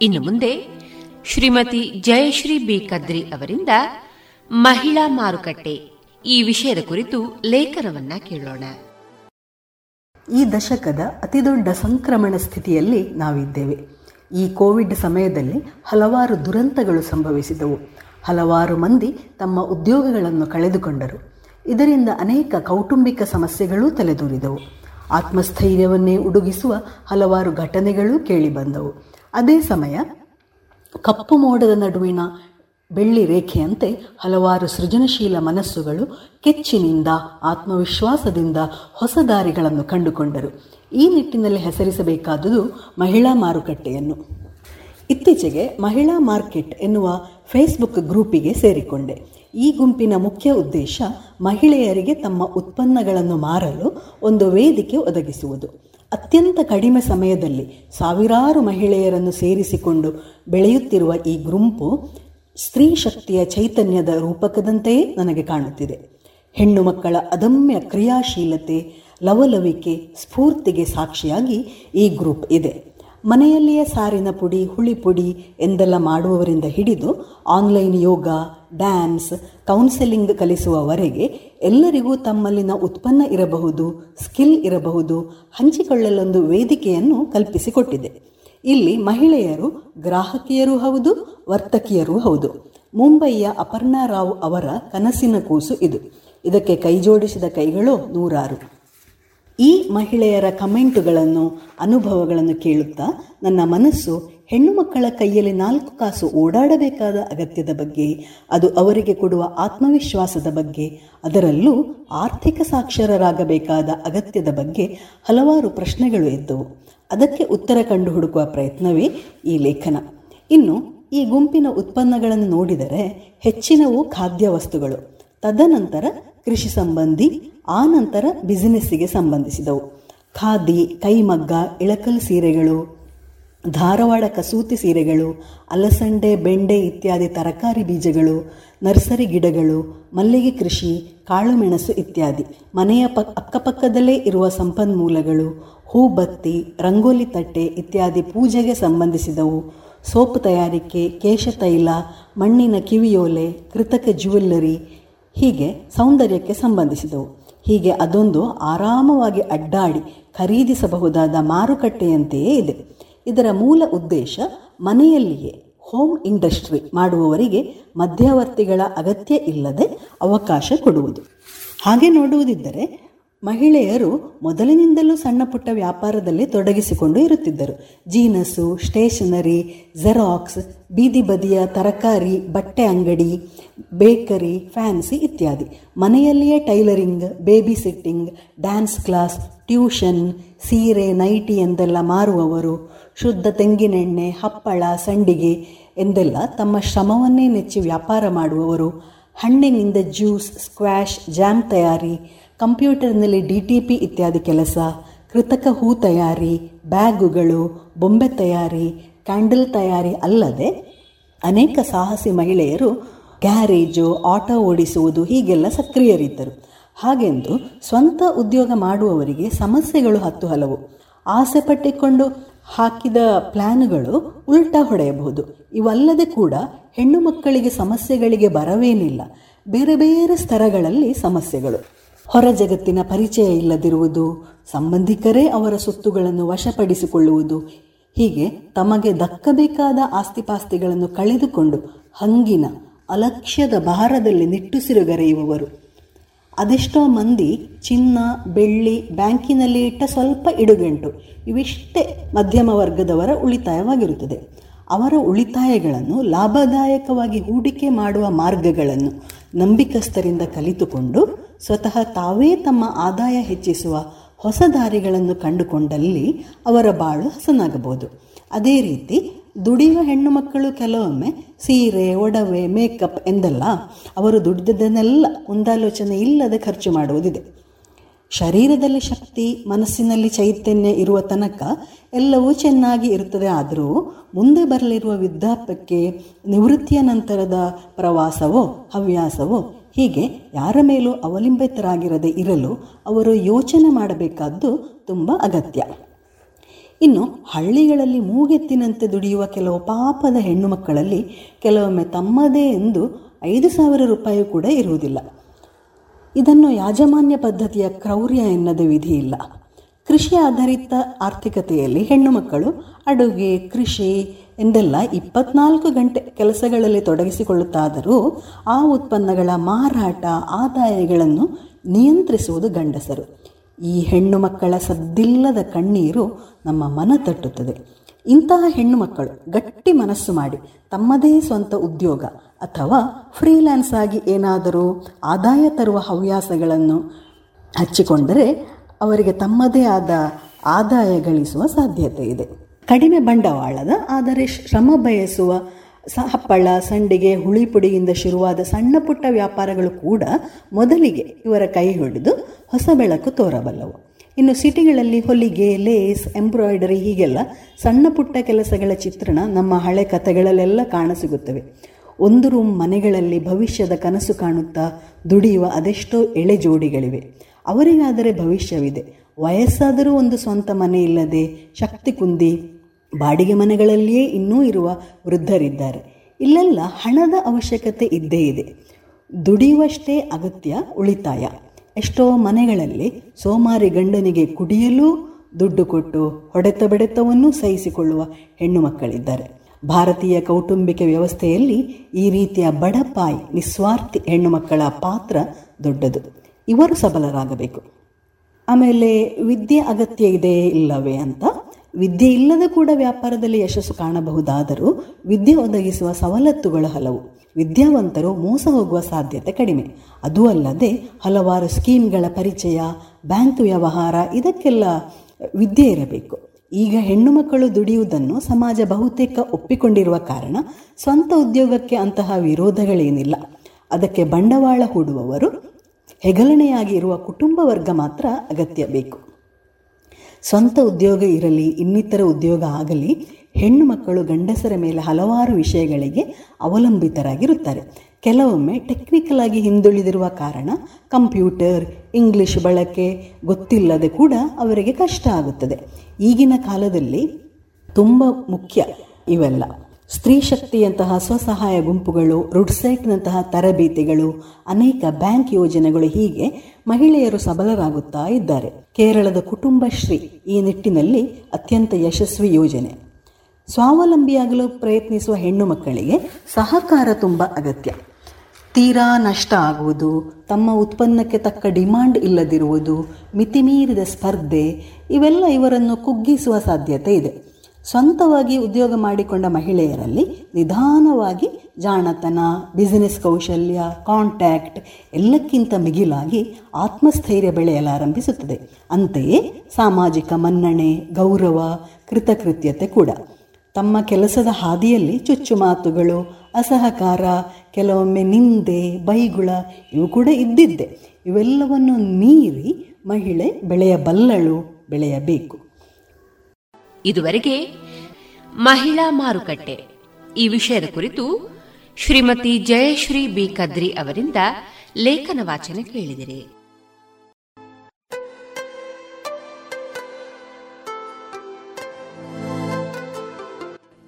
Speaker 8: ಇನ್ನು ಮುಂದೆ ಶ್ರೀಮತಿ ಜಯಶ್ರೀ ಬಿ ಕದ್ರಿ ಅವರಿಂದ ಮಹಿಳಾ ಮಾರುಕಟ್ಟೆ. ಈ ವಿಷಯದ ಕುರಿತು ಲೇಖನವನ್ನ ಕೇಳೋಣ.
Speaker 9: ಈ ದಶಕದ ಅತಿದೊಡ್ಡ ಸಂಕ್ರಮಣ ಸ್ಥಿತಿಯಲ್ಲಿ ನಾವಿದ್ದೇವೆ. ಈ ಕೋವಿಡ್ ಸಮಯದಲ್ಲಿ ಹಲವಾರು ದುರಂತಗಳು ಸಂಭವಿಸಿದವು. ಹಲವಾರು ಮಂದಿ ತಮ್ಮ ಉದ್ಯೋಗಗಳನ್ನು ಕಳೆದುಕೊಂಡರು. ಇದರಿಂದ ಅನೇಕ ಕೌಟುಂಬಿಕ ಸಮಸ್ಯೆಗಳೂ ತಲೆದೂರಿದವು. ಆತ್ಮಸ್ಥೈರ್ಯವನ್ನೇ ಉಡುಗಿಸುವ ಹಲವಾರು ಘಟನೆಗಳು ಕೇಳಿಬಂದವು. ಅದೇ ಸಮಯ ಕಪ್ಪು ಮೋಡದ ನಡುವಿನ ಬೆಳ್ಳಿ ರೇಖೆಯಂತೆ ಹಲವಾರು ಸೃಜನಶೀಲ ಮನಸ್ಸುಗಳು ಕೆಚ್ಚಿನಿಂದ, ಆತ್ಮವಿಶ್ವಾಸದಿಂದ ಹೊಸ ದಾರಿಗಳನ್ನು ಕಂಡುಕೊಂಡರು. ಈ ನಿಟ್ಟಿನಲ್ಲಿ ಹೆಸರಿಸಬೇಕಾದುದು ಮಹಿಳಾ ಮಾರುಕಟ್ಟೆಯನ್ನು. ಇತ್ತೀಚೆಗೆ ಮಹಿಳಾ ಮಾರ್ಕೆಟ್ ಎನ್ನುವ ಫೇಸ್ಬುಕ್ ಗ್ರೂಪಿಗೆ ಸೇರಿಕೊಂಡೆ. ಈ ಗುಂಪಿನ ಮುಖ್ಯ ಉದ್ದೇಶ ಮಹಿಳೆಯರಿಗೆ ತಮ್ಮ ಉತ್ಪನ್ನಗಳನ್ನು ಮಾರಲು ಒಂದು ವೇದಿಕೆ ಒದಗಿಸುವುದು. ಅತ್ಯಂತ ಕಡಿಮೆ ಸಮಯದಲ್ಲಿ ಸಾವಿರಾರು ಮಹಿಳೆಯರನ್ನು ಸೇರಿಸಿಕೊಂಡು ಬೆಳೆಯುತ್ತಿರುವ ಈ ಗುಂಪು ಸ್ತ್ರೀ ಶಕ್ತಿಯ ಚೈತನ್ಯದ ರೂಪಕದಂತೆಯೇ ನನಗೆ ಕಾಣುತ್ತಿದೆ. ಹೆಣ್ಣು ಮಕ್ಕಳ ಅದಮ್ಯ ಕ್ರಿಯಾಶೀಲತೆ ಲವಲವಿಕೆ ಸ್ಫೂರ್ತಿಗೆ ಸಾಕ್ಷಿಯಾಗಿ ಈ ಗ್ರೂಪ್ ಇದೆ. ಮನೆಯಲ್ಲಿಯೇ ಸಾರಿನ ಪುಡಿ, ಹುಳಿ ಪುಡಿ ಎಂದೆಲ್ಲ ಮಾಡುವವರಿಂದ ಹಿಡಿದು ಆನ್ಲೈನ್ ಯೋಗ, ಡ್ಯಾನ್ಸ್, ಕೌನ್ಸೆಲಿಂಗ್ ಕಲಿಸುವವರೆಗೆ ಎಲ್ಲರಿಗೂ ತಮ್ಮಲ್ಲಿನ ಉತ್ಪನ್ನ ಇರಬಹುದು, ಸ್ಕಿಲ್ ಇರಬಹುದು, ಹಂಚಿಕೊಳ್ಳಲೊಂದು ವೇದಿಕೆಯನ್ನು ಕಲ್ಪಿಸಿಕೊಟ್ಟಿದೆ. ಇಲ್ಲಿ ಮಹಿಳೆಯರು, ಗ್ರಾಹಕಿಯರೂ ಹೌದು, ವರ್ತಕಿಯರೂ ಹೌದು. ಮುಂಬಯಿಯ ಅಪರ್ಣಾ ರಾವ್ ಅವರ ಕನಸಿನ ಕೂಸು ಇದು. ಇದಕ್ಕೆ ಕೈಜೋಡಿಸಿದ ಕೈಗಳು ನೂರಾರು. ಈ ಮಹಿಳೆಯರ ಕಮೆಂಟುಗಳನ್ನು, ಅನುಭವಗಳನ್ನು ಕೇಳುತ್ತಾ ನನ್ನ ಮನಸ್ಸು ಹೆಣ್ಣು ಮಕ್ಕಳ ಕೈಯಲ್ಲಿ ನಾಲ್ಕು ಕಾಸು ಓಡಾಡಬೇಕಾದ ಅಗತ್ಯದ ಬಗ್ಗೆ, ಅದು ಅವರಿಗೆ ಕೊಡುವ ಆತ್ಮವಿಶ್ವಾಸದ ಬಗ್ಗೆ, ಅದರಲ್ಲೂ ಆರ್ಥಿಕ ಸಾಕ್ಷರರಾಗಬೇಕಾದ ಅಗತ್ಯದ ಬಗ್ಗೆ ಹಲವಾರು ಪ್ರಶ್ನೆಗಳು ಎದ್ದವು ಅದಕ್ಕೆ ಉತ್ತರ ಕಂಡು ಹುಡುಕುವ ಪ್ರಯತ್ನವೇ ಈ ಲೇಖನ. ಇನ್ನು, ಈ ಗುಂಪಿನ ಉತ್ಪನ್ನಗಳನ್ನು ನೋಡಿದರೆ ಹೆಚ್ಚಿನವು ಖಾದ್ಯ ವಸ್ತುಗಳು ತದನಂತರ ಕೃಷಿ ಸಂಬಂಧಿ, ಆ ನಂತರ ಬಿಸಿನೆಸ್ಸಿಗೆ ಸಂಬಂಧಿಸಿದವು. ಖಾದಿ, ಕೈಮಗ್ಗ, ಇಳಕಲ್ ಸೀರೆಗಳು, ಧಾರವಾಡ ಕಸೂತಿ ಸೀರೆಗಳು, ಅಲಸಂಡೆ, ಬೆಂಡೆ ಇತ್ಯಾದಿ ತರಕಾರಿ ಬೀಜಗಳು, ನರ್ಸರಿ ಗಿಡಗಳು, ಮಲ್ಲಿಗೆ ಕೃಷಿ ಕಾಳುಮೆಣಸು ಇತ್ಯಾದಿ. ಮನೆಯ ಪಕ್, ಅಕ್ಕಪಕ್ಕದಲ್ಲೇ ಇರುವ ಸಂಪನ್ಮೂಲಗಳು, ಹೂಬತ್ತಿ, ರಂಗೋಲಿ ತಟ್ಟೆ ಇತ್ಯಾದಿ ಪೂಜೆಗೆ ಸಂಬಂಧಿಸಿದವು. ಸೋಪು ತಯಾರಿಕೆ, ಕೇಶ ತೈಲ, ಮಣ್ಣಿನ ಕಿವಿಯೋಲೆ, ಕೃತಕ ಜ್ಯುವೆಲ್ಲರಿ ಹೀಗೆ ಸೌಂದರ್ಯಕ್ಕೆ ಸಂಬಂಧಿಸಿದವು. ಹೀಗೆ ಅದೊಂದು ಆರಾಮವಾಗಿ ಅಡ್ಡಾಡಿ ಖರೀದಿಸಬಹುದಾದ ಮಾರುಕಟ್ಟೆಯಂತೆಯೇ ಇದೆ. ಇದರ ಮೂಲ ಉದ್ದೇಶ ಮನೆಯಲ್ಲಿಯೇ ಹೋಮ್ ಇಂಡಸ್ಟ್ರಿ ಮಾಡುವವರಿಗೆ ಮಧ್ಯವರ್ತಿಗಳ ಅಗತ್ಯ ಇಲ್ಲದೆ ಅವಕಾಶ ಕೊಡುವುದು. ಹಾಗೆ ನೋಡುವುದಿದ್ದರೆ ಮಹಿಳೆಯರು ಮೊದಲಿನಿಂದಲೂ ಸಣ್ಣ ಪುಟ್ಟ ವ್ಯಾಪಾರದಲ್ಲಿ ತೊಡಗಿಸಿಕೊಂಡು ಇರುತ್ತಿದ್ದರು. ಜೀನಸು, ಸ್ಟೇಷನರಿ, ಜೆರಾಕ್ಸ್, ಬೀದಿ ಬದಿಯ ತರಕಾರಿ, ಬಟ್ಟೆ ಅಂಗಡಿ, ಬೇಕರಿ, ಫ್ಯಾನ್ಸಿ ಇತ್ಯಾದಿ. ಮನೆಯಲ್ಲಿಯೇ tailoring baby sitting dance class, tuition, ಸೀರೆ, ನೈಟಿ ಎಂದೆಲ್ಲ ಮಾರುವವರು, ಶುದ್ಧ ತೆಂಗಿನೆಣ್ಣೆ, ಹಪ್ಪಳ, ಸಂಡಿಗೆ ಎಂದೆಲ್ಲ ತಮ್ಮ ಶ್ರಮವನ್ನೇ ನೆಚ್ಚಿ ವ್ಯಾಪಾರ ಮಾಡುವವರು, ಹಣ್ಣಿನಿಂದ ಜ್ಯೂಸ್ ಸ್ಕ್ವ್ಯಾಶ್ ಜಾಮ್ ತಯಾರಿ ಕಂಪ್ಯೂಟರ್ನಲ್ಲಿ ಡಿ ಟಿ ಪಿ ಇತ್ಯಾದಿ ಕೆಲಸ, ಕೃತಕ ಹೂ ತಯಾರಿ, ಬ್ಯಾಗುಗಳು, ಬೊಂಬೆ ತಯಾರಿ, ಕ್ಯಾಂಡಲ್ ತಯಾರಿ ಅಲ್ಲದೆ ಅನೇಕ ಸಾಹಸಿ ಮಹಿಳೆಯರು ಗ್ಯಾರೇಜು, ಆಟೋ ಓಡಿಸುವುದು ಹೀಗೆಲ್ಲ ಸಕ್ರಿಯರಿದ್ದರು. ಹಾಗೆಂದು ಸ್ವಂತ ಉದ್ಯೋಗ ಮಾಡುವವರಿಗೆ ಸಮಸ್ಯೆಗಳು ಹತ್ತು ಹಲವು. ಆಸೆ ಪಟ್ಟಿಕೊಂಡು ಹಾಕಿದ ಪ್ಲ್ಯಾನ್ಗಳು ಉಲ್ಟಾ ಹೊಡೆಯಬಹುದು. ಇವಲ್ಲದೆ ಕೂಡ ಹೆಣ್ಣು ಮಕ್ಕಳಿಗೆ ಸಮಸ್ಯೆಗಳಿಗೆ ಬರವೇನಿಲ್ಲ. ಬೇರೆ ಬೇರೆ ಸ್ತರಗಳಲ್ಲಿ ಸಮಸ್ಯೆಗಳು. ಹೊರ ಜಗತ್ತಿನ ಪರಿಚಯ ಇಲ್ಲದಿರುವುದು, ಸಂಬಂಧಿಕರೇ ಅವರ ಸೊತ್ತುಗಳನ್ನು ವಶಪಡಿಸಿಕೊಳ್ಳುವುದು, ಹೀಗೆ ತಮಗೆ ದಕ್ಕಬೇಕಾದ ಆಸ್ತಿಪಾಸ್ತಿಗಳನ್ನು ಕಳೆದುಕೊಂಡು ಹಂಗಿನ ಅಲಕ್ಷ್ಯದ ಭಾರದಲ್ಲಿ ನಿಟ್ಟುಸಿರುಗರೆಯುವವರು. ಅದೆಷ್ಟೋ ಮಂದಿ ಚಿನ್ನ, ಬೆಳ್ಳಿ ಬ್ಯಾಂಕಿನಲ್ಲಿ ಇಟ್ಟ ಸ್ವಲ್ಪ ಇಡುಗೆಂಟು ಇವಿಷ್ಟೇ ಮಧ್ಯಮ ವರ್ಗದವರ ಉಳಿತಾಯವಾಗಿರುತ್ತದೆ. ಅವರ ಉಳಿತಾಯಗಳನ್ನು ಲಾಭದಾಯಕವಾಗಿ ಹೂಡಿಕೆ ಮಾಡುವ ಮಾರ್ಗಗಳನ್ನು ನಂಬಿಕಸ್ಥರಿಂದ ಕಲಿತುಕೊಂಡು ಸ್ವತಃ ತಾವೇ ತಮ್ಮ ಆದಾಯ ಹೆಚ್ಚಿಸುವ ಹೊಸ ದಾರಿಗಳನ್ನು ಕಂಡುಕೊಂಡಲ್ಲಿ ಅವರ ಬಾಳು ಹಸನಾಗಬಹುದು. ಅದೇ ರೀತಿ ದುಡಿಯುವ ಹೆಣ್ಣು ಮಕ್ಕಳು ಕೆಲವೊಮ್ಮೆ ಸೀರೆ, ಒಡವೆ, ಮೇಕಪ್ ಎಂದಲ್ಲ, ಅವರು ದುಡಿದದನ್ನೆಲ್ಲ ಮುಂದಾಲೋಚನೆ ಇಲ್ಲದೆ ಖರ್ಚು ಮಾಡುವುದಿದೆ. ಶರೀರದಲ್ಲಿ ಶಕ್ತಿ, ಮನಸ್ಸಿನಲ್ಲಿ ಚೈತನ್ಯ ಇರುವ ತನಕ ಎಲ್ಲವೂ ಚೆನ್ನಾಗಿ ಇರುತ್ತದೆ. ಆದರೂ ಮುಂದೆ ಬರಲಿರುವ ವೃದ್ಧಾಪ್ಯಕ್ಕೆ ನಿವೃತ್ತಿಯ ನಂತರದ ಪ್ರವಾಸವೋ, ಹವ್ಯಾಸವೋ ಹೀಗೆ ಯಾರ ಮೇಲೂ ಅವಲಂಬಿತರಾಗಿರದೆ ಇರಲು ಅವರು ಯೋಚನೆ ಮಾಡಬೇಕಾದ್ದು ತುಂಬ ಅಗತ್ಯ. ಇನ್ನು ಹಳ್ಳಿಗಳಲ್ಲಿ ಮೂಗೆತ್ತಿನಂತೆ ದುಡಿಯುವ ಕೆಲವು ಪಾಪದ ಹೆಣ್ಣು ಮಕ್ಕಳಲ್ಲಿ ಕೆಲವೊಮ್ಮೆ ತಮ್ಮದೇ ಎಂದು ಐದು ಸಾವಿರ ರೂಪಾಯಿ ಕೂಡ ಇರುವುದಿಲ್ಲ. ಇದನ್ನು ಯಾಜಮಾನ್ಯ ಪದ್ಧತಿಯ ಕ್ರೌರ್ಯ ಎನ್ನದ ವಿಧಿ ಇಲ್ಲ. ಕೃಷಿ ಆಧಾರಿತ ಆರ್ಥಿಕತೆಯಲ್ಲಿ ಹೆಣ್ಣು ಮಕ್ಕಳು ಅಡುಗೆ, ಕೃಷಿ ಎಂದೆಲ್ಲ ಇಪ್ಪತ್ನಾಲ್ಕು ಗಂಟೆ ಕೆಲಸಗಳಲ್ಲಿ ತೊಡಗಿಸಿಕೊಳ್ಳುತ್ತಾದರೂ ಆ ಉತ್ಪನ್ನಗಳ ಮಾರಾಟ ಆದಾಯಗಳನ್ನು ನಿಯಂತ್ರಿಸುವುದು ಗಂಡಸರು. ಈ ಹೆಣ್ಣು ಮಕ್ಕಳ ಸದ್ದಿಲ್ಲದ ಕಣ್ಣೀರು ನಮ್ಮ ಮನ ತಟ್ಟುತ್ತದೆ. ಇಂತಹ ಹೆಣ್ಣು ಮಕ್ಕಳು ಗಟ್ಟಿ ಮನಸ್ಸು ಮಾಡಿ ತಮ್ಮದೇ ಸ್ವಂತ ಉದ್ಯೋಗ ಅಥವಾ ಫ್ರೀಲ್ಯಾನ್ಸ್ ಆಗಿ ಏನಾದರೂ ಆದಾಯ ತರುವ ಹವ್ಯಾಸಗಳನ್ನು ಹಚ್ಚಿಕೊಂಡರೆ ಅವರಿಗೆ ತಮ್ಮದೇ ಆದ ಆದಾಯ ಗಳಿಸುವ ಸಾಧ್ಯತೆ ಇದೆ. ಕಡಿಮೆ ಬಂಡವಾಳದ, ಆದರೆ ಶ್ರಮ ಬಯಸುವ ಹಪ್ಪಳ, ಸಂಡಿಗೆ ಹುಳಿ ಪುಡಿಯಿಂದ ಶುರುವಾದ ಸಣ್ಣ ಪುಟ್ಟ ವ್ಯಾಪಾರಗಳು ಕೂಡ ಮೊದಲಿಗೆ ಇವರ ಕೈ ಹಿಡಿದು ಹೊಸ ಬೆಳಕು ತೋರಬಲ್ಲವು. ಇನ್ನು ಸಿಟಿಗಳಲ್ಲಿ ಹೊಲಿಗೆ, ಲೇಸ್, ಎಂಬ್ರಾಯ್ಡರಿ ಹೀಗೆಲ್ಲ ಸಣ್ಣ ಪುಟ್ಟ ಕೆಲಸಗಳ ಚಿತ್ರಣ ನಮ್ಮ ಹಳೆ ಕಥೆಗಳಲ್ಲೆಲ್ಲ ಕಾಣಸಿಗುತ್ತವೆ. ಒಂದು ರೂಮ್ ಮನೆಗಳಲ್ಲಿ ಭವಿಷ್ಯದ ಕನಸು ಕಾಣುತ್ತಾ ದುಡಿಯುವ ಅದೆಷ್ಟೋ ಎಳೆ ಜೋಡಿಗಳಿವೆ. ಅವರಿಗಾದರೆ ಭವಿಷ್ಯವಿದೆ. ವಯಸ್ಸಾದರೂ ಒಂದು ಸ್ವಂತ ಮನೆ ಇಲ್ಲದೆ, ಶಕ್ತಿ ಕುಂದಿ ಬಾಡಿಗೆ ಮನೆಗಳಲ್ಲಿಯೇ ಇನ್ನೂ ಇರುವ ವೃದ್ಧರಿದ್ದಾರೆ. ಇಲ್ಲೆಲ್ಲ ಹಣದ ಅವಶ್ಯಕತೆ ಇದ್ದೇ ಇದೆ. ದುಡಿಯುವಷ್ಟೇ ಅಗತ್ಯ ಉಳಿತಾಯ. ಎಷ್ಟೋ ಮನೆಗಳಲ್ಲಿ ಸೋಮಾರಿ ಗಂಡನಿಗೆ ಕುಡಿಯಲು ದುಡ್ಡು ಕೊಟ್ಟು ಹೊಡೆತ ಬಡೆತವನ್ನು ಸಹಿಸಿಕೊಳ್ಳುವ ಹೆಣ್ಣು ಮಕ್ಕಳಿದ್ದಾರೆ. ಭಾರತೀಯ ಕೌಟುಂಬಿಕ ವ್ಯವಸ್ಥೆಯಲ್ಲಿ ಈ ರೀತಿಯ ಬಡಪಾಯಿ ನಿಸ್ವಾರ್ಥಿ ಹೆಣ್ಣು ಮಕ್ಕಳ ಪಾತ್ರ ದೊಡ್ಡದು. ಇವರು ಸಬಲರಾಗಬೇಕು. ಆಮೇಲೆ ವಿದ್ಯೆ ಅಗತ್ಯ ಇದೆ ಇಲ್ಲವೇ ಅಂತ ವಿದ್ಯೆ ಇಲ್ಲದ ಕೂಡ ವ್ಯಾಪಾರದಲ್ಲಿ ಯಶಸ್ಸು ಕಾಣಬಹುದಾದರೂ ವಿದ್ಯೆ ಒದಗಿಸುವ ಸವಲತ್ತುಗಳು ಹಲವು. ವಿದ್ಯಾವಂತರು ಮೋಸ ಹೋಗುವ ಸಾಧ್ಯತೆ ಕಡಿಮೆ. ಅದೂ ಅಲ್ಲದೆ ಹಲವಾರು ಸ್ಕೀಮ್ಗಳ ಪರಿಚಯ, ಬ್ಯಾಂಕ್ ವ್ಯವಹಾರ, ಇದಕ್ಕೆಲ್ಲ ವಿದ್ಯೆ ಇರಬೇಕು. ಈಗ ಹೆಣ್ಣು ಮಕ್ಕಳು ದುಡಿಯುವುದನ್ನು ಸಮಾಜ ಬಹುತೇಕ ಒಪ್ಪಿಕೊಂಡಿರುವ ಕಾರಣ ಸ್ವಂತ ಉದ್ಯೋಗಕ್ಕೆ ಅಂತಹ ವಿರೋಧಗಳೇನಿಲ್ಲ. ಅದಕ್ಕೆ ಬಂಡವಾಳ ಹೂಡುವವರು ಹೆಗಲಣೆಯಾಗಿ ಇರುವ ಕುಟುಂಬ ವರ್ಗ ಮಾತ್ರ ಅಗತ್ಯ ಬೇಕು. ಸ್ವಂತ ಉದ್ಯೋಗ ಇರಲಿ, ಇನ್ನಿತರ ಉದ್ಯೋಗ ಆಗಲಿ, ಹೆಣ್ಣು ಮಕ್ಕಳು, ಗಂಡಸರ ಮೇಲೆ ಹಲವಾರು ವಿಷಯಗಳಿಗೆ ಅವಲಂಬಿತರಾಗಿರುತ್ತಾರೆ. ಕೆಲವೊಮ್ಮೆ ಟೆಕ್ನಿಕಲ್ ಆಗಿ ಹಿಂದುಳಿದಿರುವ ಕಾರಣ ಕಂಪ್ಯೂಟರ್, ಇಂಗ್ಲಿಷ್ ಬಳಕೆ ಗೊತ್ತಿಲ್ಲದೆ ಕೂಡ ಅವರಿಗೆ ಕಷ್ಟ ಆಗುತ್ತದೆ. ಈಗಿನ ಕಾಲದಲ್ಲಿ ತುಂಬ ಮುಖ್ಯ ಇವೆಲ್ಲ. ಸ್ತ್ರೀ ಶಕ್ತಿಯಂತಹ ಸ್ವಸಹಾಯ ಗುಂಪುಗಳು, ರುಡ್ಸೈಟ್ನಂತಹ ತರಬೇತಿಗಳು, ಅನೇಕ ಬ್ಯಾಂಕ್ ಯೋಜನೆಗಳು ಹೀಗೆ ಮಹಿಳೆಯರು ಸಬಲರಾಗುತ್ತಾ ಇದ್ದಾರೆ. ಕೇರಳದ ಕುಟುಂಬಶ್ರೀ ಈ ನಿಟ್ಟಿನಲ್ಲಿ ಅತ್ಯಂತ ಯಶಸ್ವಿ ಯೋಜನೆ. ಸ್ವಾವಲಂಬಿಯಾಗಲು ಪ್ರಯತ್ನಿಸುವ ಹೆಣ್ಣು ಮಕ್ಕಳಿಗೆ ಸಹಕಾರ ತುಂಬ ಅಗತ್ಯ. ತೀರಾ ನಷ್ಟ ಆಗುವುದು, ತಮ್ಮ ಉತ್ಪನ್ನಕ್ಕೆ ತಕ್ಕ ಡಿಮಾಂಡ್ ಇಲ್ಲದಿರುವುದು, ಮಿತಿಮೀರಿದ ಸ್ಪರ್ಧೆ, ಇವೆಲ್ಲ ಇವರನ್ನು ಕುಗ್ಗಿಸುವ ಸಾಧ್ಯತೆ ಇದೆ. ಸ್ವಂತವಾಗಿ ಉದ್ಯೋಗ ಮಾಡಿಕೊಂಡ ಮಹಿಳೆಯರಲ್ಲಿ ನಿಧಾನವಾಗಿ ಜಾಣತನ ಬಿಸಿನೆಸ್ ಕೌಶಲ್ಯ ಕಾಂಟ್ಯಾಕ್ಟ್ ಎಲ್ಲಕ್ಕಿಂತ ಮಿಗಿಲಾಗಿ ಆತ್ಮಸ್ಥೈರ್ಯ ಬೆಳೆಯಲಾರಂಭಿಸುತ್ತದೆ. ಅಂತೆಯೇ ಸಾಮಾಜಿಕ ಮನ್ನಣೆ, ಗೌರವ, ಕೃತಕೃತ್ಯತೆ ಕೂಡ. ತಮ್ಮ ಕೆಲಸದ ಹಾದಿಯಲ್ಲಿ ಚುಚ್ಚು ಮಾತುಗಳು, ಅಸಹಕಾರ, ಕೆಲವೊಮ್ಮೆ ನಿಂದೆ, ಬೈಗುಳ ಇವು ಕೂಡ ಇದ್ದಿದ್ದೆ. ಇವೆಲ್ಲವನ್ನು ಮೀರಿ ಮಹಿಳೆ ಬೆಳೆಯಬಲ್ಲಳು ಬೆಳೆಯಬೇಕು.
Speaker 8: ಇದುವರೆಗೆ ಮಹಿಳಾ ಮಾರುಕಟ್ಟೆ. ಈ ವಿಷಯದ ಕುರಿತು ಶ್ರೀಮತಿ ಜಯಶ್ರೀ ಬಿ ಕದ್ರಿ ಅವರಿಂದ ಲೇಖನ ವಾಚನ ಕೇಳಿದಿರಿ.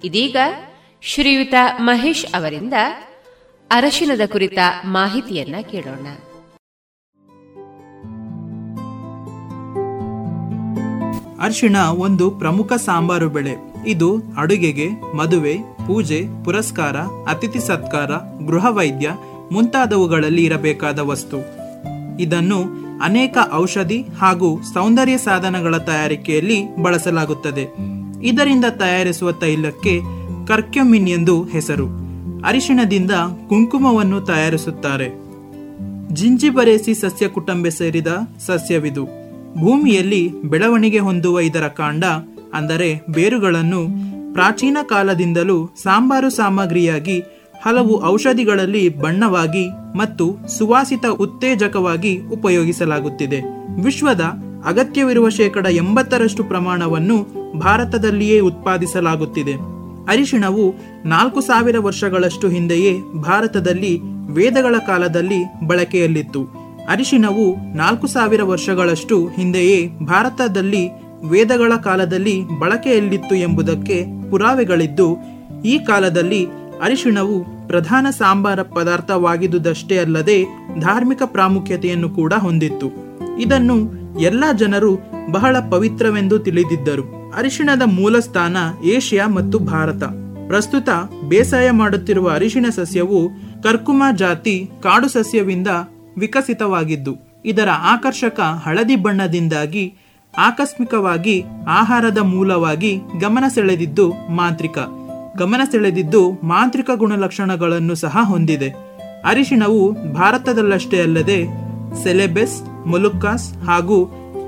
Speaker 8: ಇದೀಗ ಶ್ರೀಯುತ ಮಹೇಶ್ ಅವರಿಂದ ಅರಶಿನದ ಕುರಿತ ಮಾಹಿತಿಯನ್ನ ಕೇಳೋಣ.
Speaker 10: ಅರಿಶಿಣ ಒಂದು ಪ್ರಮುಖ ಸಾಂಬಾರು ಬೆಳೆ. ಇದು ಅಡುಗೆಗೆ ಮದುವೆ, ಪೂಜೆ, ಪುರಸ್ಕಾರ, ಅತಿಥಿ ಸತ್ಕಾರ, ಗೃಹ ವೈದ್ಯ ಮುಂತಾದವುಗಳಲ್ಲಿ ಇರಬೇಕಾದ ವಸ್ತು. ಇದನ್ನು ಅನೇಕ ಔಷಧಿ ಹಾಗೂ ಸೌಂದರ್ಯ ಸಾಧನಗಳ ತಯಾರಿಕೆಯಲ್ಲಿ ಬಳಸಲಾಗುತ್ತದೆ. ಇದರಿಂದ ತಯಾರಿಸುವ ತೈಲಕ್ಕೆ ಕರ್ಕ್ಯಮಿನ್ ಎಂದು ಹೆಸರು. ಅರಿಶಿಣದಿಂದ ಕುಂಕುಮವನ್ನು ತಯಾರಿಸುತ್ತಾರೆ. ಜಿಂಜಿಬರೇಸಿ ಸಸ್ಯ ಕುಟುಂಬ ಸೇರಿದ ಸಸ್ಯವಿದು. ಭೂಮಿಯಲ್ಲಿ ಬೆಳವಣಿಗೆ ಹೊಂದುವ ಇದರ ಕಾಂಡ, ಅಂದರೆ ಬೇರುಗಳನ್ನು, ಪ್ರಾಚೀನ ಕಾಲದಿಂದಲೂ ಸಾಂಬಾರು ಸಾಮಗ್ರಿಯಾಗಿ, ಹಲವು ಔಷಧಿಗಳಲ್ಲಿ ಬಣ್ಣವಾಗಿ ಮತ್ತು ಸುವಾಸಿತ ಉತ್ತೇಜಕವಾಗಿ ಉಪಯೋಗಿಸಲಾಗುತ್ತಿದೆ. ವಿಶ್ವದ ಅಗತ್ಯವಿರುವ ಶೇಕಡ ಎಂಬತ್ತರಷ್ಟು ಪ್ರಮಾಣವನ್ನು ಭಾರತದಲ್ಲಿಯೇ ಉತ್ಪಾದಿಸಲಾಗುತ್ತಿದೆ. ಅರಿಶಿಣವು ನಾಲ್ಕು ಸಾವಿರ ವರ್ಷಗಳಷ್ಟು ಹಿಂದೆಯೇ ಭಾರತದಲ್ಲಿ ವೇದಗಳ ಕಾಲದಲ್ಲಿ ಬಳಕೆಯಲ್ಲಿತ್ತು. ಅರಿಶಿಣವು ನಾಲ್ಕು ಸಾವಿರ ವರ್ಷಗಳಷ್ಟು ಹಿಂದೆಯೇ ಭಾರತದಲ್ಲಿ ವೇದಗಳ ಕಾಲದಲ್ಲಿ ಬಳಕೆಯಲ್ಲಿತ್ತು ಎಂಬುದಕ್ಕೆ ಪುರಾವೆಗಳಿದ್ದು, ಈ ಕಾಲದಲ್ಲಿ ಅರಿಶಿಣವು ಪ್ರಧಾನ ಸಾಂಬಾರ ಪದಾರ್ಥವಾಗಿದ್ದುದಷ್ಟೇ ಅಲ್ಲದೆ ಧಾರ್ಮಿಕ ಪ್ರಾಮುಖ್ಯತೆಯನ್ನು ಕೂಡ ಹೊಂದಿತ್ತು. ಇದನ್ನು ಎಲ್ಲ ಜನರು ಬಹಳ ಪವಿತ್ರವೆಂದು ತಿಳಿದಿದ್ದರು. ಅರಿಶಿಣದ ಮೂಲ ಸ್ಥಾನ ಏಷ್ಯಾ ಮತ್ತು ಭಾರತ. ಪ್ರಸ್ತುತ ಬೇಸಾಯ ಮಾಡುತ್ತಿರುವ ಅರಿಶಿಣ ಸಸ್ಯವು ಕರ್ಕುಮ ಜಾತಿ ಕಾಡು ಸಸ್ಯವಿಂದ ವಿಕಸಿತವಾಗಿದ್ದು, ಇದರ ಆಕರ್ಷಕ ಹಳದಿ ಬಣ್ಣದಿಂದಾಗಿ ಆಕಸ್ಮಿಕವಾಗಿ ಆಹಾರದ ಮೂಲವಾಗಿ ಗಮನ ಸೆಳೆದಿದ್ದು ಮಾಂತ್ರಿಕ. ಗಮನ ಸೆಳೆದಿದ್ದು ಮಾಂತ್ರಿಕ ಗುಣಲಕ್ಷಣಗಳನ್ನು ಸಹ ಹೊಂದಿದೆ. ಅರಿಶಿಣವು ಭಾರತದಲ್ಲಷ್ಟೇ ಅಲ್ಲದೆ ಸೆಲೆಬೆಸ್ ಮೊಲುಕಾಸ್ ಹಾಗೂ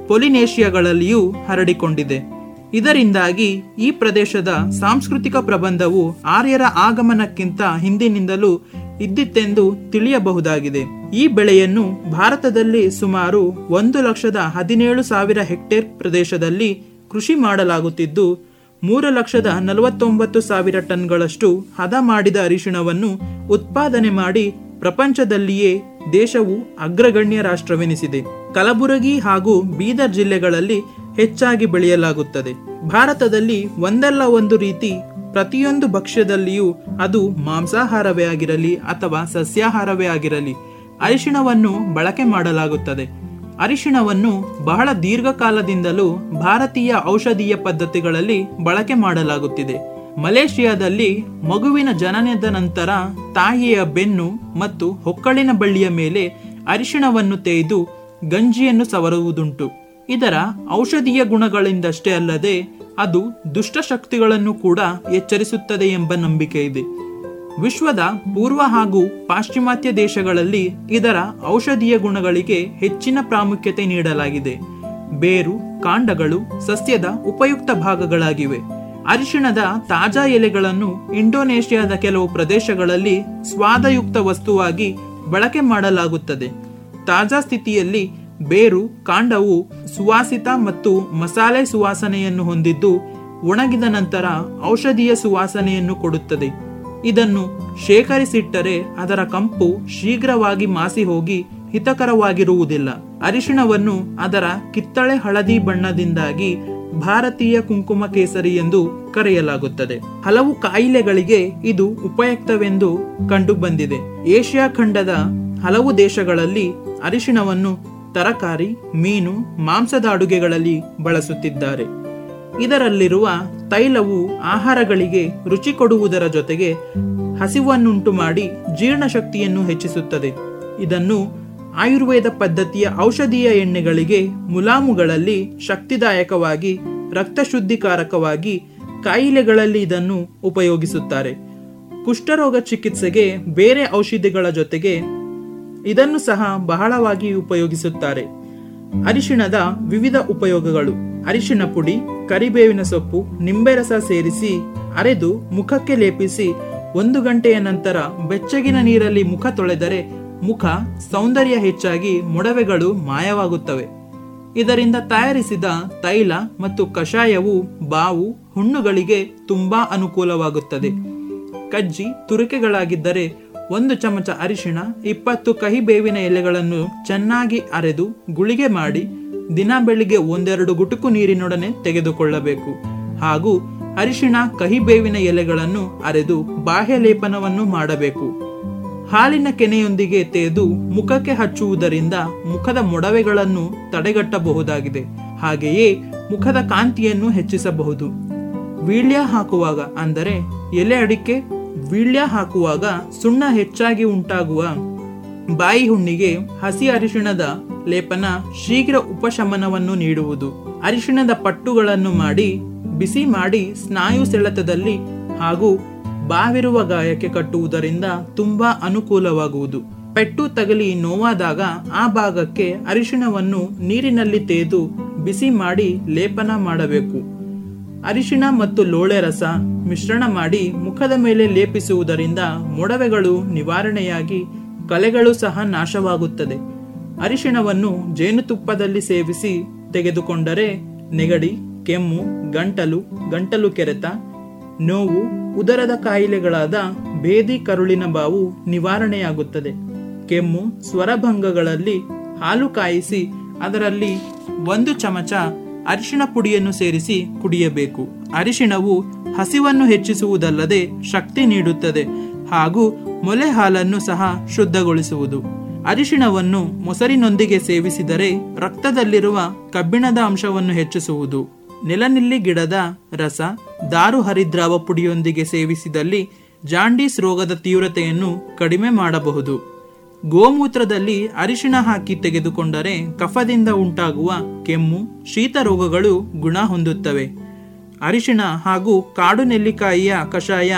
Speaker 10: ಪೊಲಿನೇಷಿಯಾಗಳಲ್ಲಿಯೂ ಹರಡಿಕೊಂಡಿದೆ. ಇದರಿಂದಾಗಿ ಈ ಪ್ರದೇಶದ ಸಾಂಸ್ಕೃತಿಕ ಪ್ರಬಂಧವು ಆರ್ಯರ ಆಗಮನಕ್ಕಿಂತ ಹಿಂದಿನಿಂದಲೂ ಇದ್ದಿತ್ತೆಂದು ತಿಳಿಯಬಹುದಾಗಿದೆ. ಈ ಬೆಳೆಯನ್ನು ಭಾರತದಲ್ಲಿ ಸುಮಾರು ಒಂದು ಲಕ್ಷದ ಹದಿನೇಳು ಸಾವಿರ ಹೆಕ್ಟೇರ್ ಪ್ರದೇಶದಲ್ಲಿ ಕೃಷಿ ಮಾಡಲಾಗುತ್ತಿದ್ದು, ಮೂರು ಲಕ್ಷದ ನಲವತ್ತೊಂಬತ್ತು ಸಾವಿರ ಟನ್ಗಳಷ್ಟು ಹದ ಮಾಡಿದ ಅರಿಶಿಣವನ್ನು ಉತ್ಪಾದನೆ ಮಾಡಿ ಪ್ರಪಂಚದಲ್ಲಿಯೇ ದೇಶವು ಅಗ್ರಗಣ್ಯ ರಾಷ್ಟ್ರವೆನಿಸಿದೆ. ಕಲಬುರಗಿ ಹಾಗೂ ಬೀದರ್ ಜಿಲ್ಲೆಗಳಲ್ಲಿ ಹೆಚ್ಚಾಗಿ ಬೆಳೆಯಲಾಗುತ್ತದೆ. ಭಾರತದಲ್ಲಿ ಒಂದಲ್ಲ ಒಂದು ರೀತಿ ಪ್ರತಿಯೊಂದು ಭಕ್ಷ್ಯದಲ್ಲಿಯೂ ಅದು ಮಾಂಸಾಹಾರವೇ ಆಗಿರಲಿ ಅಥವಾ ಸಸ್ಯಾಹಾರವೇ ಆಗಿರಲಿ, ಅರಿಶಿಣವನ್ನು ಬಳಕೆ ಮಾಡಲಾಗುತ್ತದೆ. ಅರಿಶಿಣವನ್ನು ಬಹಳ ದೀರ್ಘಕಾಲದಿಂದಲೂ ಭಾರತೀಯ ಔಷಧೀಯ ಪದ್ಧತಿಗಳಲ್ಲಿ ಬಳಕೆ ಮಾಡಲಾಗುತ್ತಿದೆ. ಮಲೇಷಿಯಾದಲ್ಲಿ ಮಗುವಿನ ಜನನದ ನಂತರ ತಾಯಿಯ ಬೆನ್ನು ಮತ್ತು ಹೊಕ್ಕಳಿನ ಬಳ್ಳಿಯ ಮೇಲೆ ಅರಿಶಿಣವನ್ನು ತೇಯ್ದು ಗಂಜಿಯನ್ನು ಸವರುವುದುಂಟು. ಇದರ ಔಷಧೀಯ ಗುಣಗಳಿಂದಷ್ಟೇ ಅಲ್ಲದೆ ಅದು ದುಷ್ಟಶಕ್ತಿಗಳನ್ನು ಕೂಡ ಎಚ್ಚರಿಸುತ್ತದೆ ಎಂಬ ನಂಬಿಕೆ ಇದೆ. ವಿಶ್ವದ ಪೂರ್ವ ಹಾಗೂ ಪಾಶ್ಚಿಮಾತ್ಯ ದೇಶಗಳಲ್ಲಿ ಇದರ ಔಷಧೀಯ ಗುಣಗಳಿಗೆ ಹೆಚ್ಚಿನ ಪ್ರಾಮುಖ್ಯತೆ ನೀಡಲಾಗಿದೆ. ಬೇರು, ಕಾಂಡಗಳು, ಸಸ್ಯದ ಉಪಯುಕ್ತ ಭಾಗಗಳಾಗಿವೆ. ಅರಿಶಿಣದ ತಾಜಾ ಎಲೆಗಳನ್ನು ಇಂಡೋನೇಷ್ಯಾದ ಕೆಲವು ಪ್ರದೇಶಗಳಲ್ಲಿ ಸ್ವಾದಯುಕ್ತ ವಸ್ತುವಾಗಿ ಬಳಕೆ ಮಾಡಲಾಗುತ್ತದೆ. ತಾಜಾ ಸ್ಥಿತಿಯಲ್ಲಿ ಬೇರು, ಕಾಂಡವು, ಸುವಾಸಿತ ಮತ್ತು ಮಸಾಲೆ ಸುವಾಸನೆಯನ್ನು ಹೊಂದಿದ್ದು ಒಣಗಿದ ನಂತರ ಔಷಧೀಯ ಸುವಾಸನೆಯನ್ನು ಕೊಡುತ್ತದೆ. ಇದನ್ನು ಶೇಖರಿಸಿಟ್ಟರೆ ಅದರ ಕಂಪು ಶೀಘ್ರವಾಗಿ ಮಾಸಿ ಹೋಗಿ ಹಿತಕರವಾಗಿರುವುದಿಲ್ಲ. ಅರಿಶಿಣವನ್ನು ಅದರ ಕಿತ್ತಳೆ ಹಳದಿ ಬಣ್ಣದಿಂದಾಗಿ ಭಾರತೀಯ ಕುಂಕುಮ ಕೇಸರಿ ಎಂದು ಕರೆಯಲಾಗುತ್ತದೆ. ಹಲವು ಕಾಯಿಲೆಗಳಿಗೆ ಇದು ಉಪಯುಕ್ತವೆಂದು ಕಂಡುಬಂದಿದೆ. ಏಷ್ಯಾ ಖಂಡದ ಹಲವು ದೇಶಗಳಲ್ಲಿ ಅರಿಶಿಣವನ್ನು ತರಕಾರಿ, ಮೀನು, ಮಾಂಸದ ಅಡುಗೆಗಳಲ್ಲಿ ಬಳಸುತ್ತಿದ್ದಾರೆ. ಇದರಲ್ಲಿರುವ ತೈಲವು ಆಹಾರಗಳಿಗೆ ರುಚಿ ಕೊಡುವುದರ ಜೊತೆಗೆ ಹಸಿವನ್ನುಂಟು ಮಾಡಿ ಜೀರ್ಣಶಕ್ತಿಯನ್ನು ಹೆಚ್ಚಿಸುತ್ತದೆ. ಇದನ್ನು ಆಯುರ್ವೇದ ಪದ್ಧತಿಯ ಔಷಧೀಯ ಎಣ್ಣೆಗಳಿಗೆ ಮುಲಾಮುಗಳಲ್ಲಿ ಶಕ್ತಿದಾಯಕವಾಗಿ ರಕ್ತ ಶುದ್ಧಿಕಾರಕವಾಗಿ ಕಾಯಿಲೆಗಳಲ್ಲಿ ಇದನ್ನು ಉಪಯೋಗಿಸುತ್ತಾರೆ. ಕುಷ್ಠರೋಗ ಚಿಕಿತ್ಸೆಗೆ ಬೇರೆ ಔಷಧಿಗಳ ಜೊತೆಗೆ ಇದನ್ನು ಸಹ ಬಹಳವಾಗಿ ಉಪಯೋಗಿಸುತ್ತಾರೆ. ಅರಿಶಿಣದ ವಿವಿಧ ಉಪಯೋಗಗಳು. ಅರಿಶಿಣ ಪುಡಿ, ಕರಿಬೇವಿನ ಸೊಪ್ಪು ನಿಂಬೆ ರಸ ಸೇರಿಸಿ ಅರೆದು ಮುಖಕ್ಕೆ ಲೇಪಿಸಿ ಒಂದು ಗಂಟೆಯ ನಂತರ ಬೆಚ್ಚಗಿನ ನೀರಲ್ಲಿ ಮುಖ ತೊಳೆದರೆ ಮುಖ ಸೌಂದರ್ಯ ಹೆಚ್ಚಾಗಿ ಮೊಡವೆಗಳು ಮಾಯವಾಗುತ್ತವೆ. ಇದರಿಂದ ತಯಾರಿಸಿದ ತೈಲ ಮತ್ತು ಕಷಾಯವು ಬಾವು, ಹುಣ್ಣುಗಳಿಗೆ ತುಂಬಾ ಅನುಕೂಲವಾಗುತ್ತದೆ. ಕಜ್ಜಿ ತುರಿಕೆಗಳಾಗಿದ್ದರೆ ಒಂದು ಚಮಚ ಅರಿಶಿಣ, ಇಪ್ಪತ್ತು ಕಹಿ ಬೇವಿನ ಎಲೆಗಳನ್ನು ಚೆನ್ನಾಗಿ ಅರೆದು ಗುಳಿಗೆ ಮಾಡಿ ದಿನ ಬೆಳಿಗ್ಗೆ ಒಂದೆರಡು ಗುಟುಕು ನೀರಿನೊಡನೆ ತೆಗೆದುಕೊಳ್ಳಬೇಕು. ಹಾಗೂ ಅರಿಶಿಣ, ಕಹಿ ಬೇವಿನ ಎಲೆಗಳನ್ನು ಅರೆದು ಬಾಹ್ಯ ಲೇಪನವನ್ನು ಮಾಡಬೇಕು. ಹಾಲಿನ ಕೆನೆಯೊಂದಿಗೆ ತೆಗೆದು ಮುಖಕ್ಕೆ ಹಚ್ಚುವುದರಿಂದ ಮುಖದ ಮೊಡವೆಗಳನ್ನು ತಡೆಗಟ್ಟಬಹುದಾಗಿದೆ. ಹಾಗೆಯೇ ಮುಖದ ಕಾಂತಿಯನ್ನು ಹೆಚ್ಚಿಸಬಹುದು. ವೀಳ್ಯ ಹಾಕುವಾಗ ಅಂದರೆ ಎಲೆ ಅಡಿಕೆ ವೀಳ್ಯ ಹಾಕುವಾಗ ಸುಣ್ಣ ಹೆಚ್ಚಾಗಿ ಉಂಟಾಗುವ ಬಾಯಿ ಹುಣ್ಣಿಗೆ ಹಸಿ ಅರಿಶಿಣದ ಲೇಪನ ಶೀಘ್ರ ಉಪಶಮನವನ್ನು ನೀಡುವುದು. ಅರಿಶಿಣದ ಪಟ್ಟುಗಳನ್ನು ಮಾಡಿ, ಬಿಸಿ ಮಾಡಿ ಸ್ನಾಯು ಸೆಳೆತದಲ್ಲಿ ಹಾಗೂ ಬಾವಿರುವ ಗಾಯಕ್ಕೆ ಕಟ್ಟುವುದರಿಂದ ತುಂಬಾ ಅನುಕೂಲವಾಗುವುದು. ಪೆಟ್ಟು ತಗಲಿ ನೋವಾದಾಗ ಆ ಭಾಗಕ್ಕೆ ಅರಿಶಿಣವನ್ನು ನೀರಿನಲ್ಲಿ ತೇದು ಬಿಸಿ ಮಾಡಿ ಲೇಪನ ಮಾಡಬೇಕು. ಅರಿಶಿಣ ಮತ್ತು ಲೋಳೆ ರಸ ಮಿಶ್ರಣ ಮಾಡಿ ಮುಖದ ಮೇಲೆ ಲೇಪಿಸುವುದರಿಂದ ಮೊಡವೆಗಳು ನಿವಾರಣೆಯಾಗಿ ಕಲೆಗಳು ಸಹ ನಾಶವಾಗುತ್ತದೆ. ಅರಿಶಿಣವನ್ನು ಜೇನುತುಪ್ಪದಲ್ಲಿ ಸೇವಿಸಿ ತೆಗೆದುಕೊಂಡರೆ ನೆಗಡಿ, ಕೆಮ್ಮು, ಗಂಟಲು ಗಂಟಲು ಕೆರೆತ, ನೋವು, ಉದರದ ಕಾಯಿಲೆಗಳಾದ ಬೇದಿ ಕರುಳಿನ ಬಾವು ನಿವಾರಣೆಯಾಗುತ್ತದೆ. ಕೆಮ್ಮು, ಸ್ವರಭಂಗಗಳಲ್ಲಿ ಹಾಲು ಕಾಯಿಸಿ ಅದರಲ್ಲಿ ಒಂದು ಚಮಚ ಅರಿಶಿಣ ಪುಡಿಯನ್ನು ಸೇರಿಸಿ ಕುಡಿಯಬೇಕು. ಅರಿಶಿಣವು ಹಸಿವನ್ನು ಹೆಚ್ಚಿಸುವುದಲ್ಲದೆ ಶಕ್ತಿ ನೀಡುತ್ತದೆ ಹಾಗೂ ಮೊಲೆ ಹಾಲನ್ನು ಸಹ ಶುದ್ಧಗೊಳಿಸುವುದು. ಅರಿಶಿಣವನ್ನು ಮೊಸರಿನೊಂದಿಗೆ ಸೇವಿಸಿದರೆ ರಕ್ತದಲ್ಲಿರುವ ಕಬ್ಬಿಣದ ಅಂಶವನ್ನು ಹೆಚ್ಚಿಸುವುದು. ನೆಲನಿಲ್ಲಿ ಗಿಡದ ರಸ, ದಾರು ಹರಿದ್ರಾವ ಪುಡಿಯೊಂದಿಗೆ ಸೇವಿಸಿದಲ್ಲಿ ಜಾಂಡೀಸ್ ರೋಗದ ತೀವ್ರತೆಯನ್ನು ಕಡಿಮೆ ಮಾಡಬಹುದು. ಗೋಮೂತ್ರದಲ್ಲಿ ಅರಿಶಿಣ ಹಾಕಿ ತೆಗೆದುಕೊಂಡರೆ ಕಫದಿಂದ ಉಂಟಾಗುವ ಕೆಮ್ಮು, ಶೀತ ರೋಗಗಳು ಗುಣ ಹೊಂದುತ್ತವೆ. ಅರಿಶಿಣ ಹಾಗೂ ಕಾಡು ನೆಲ್ಲಿಕಾಯಿಯ ಕಷಾಯ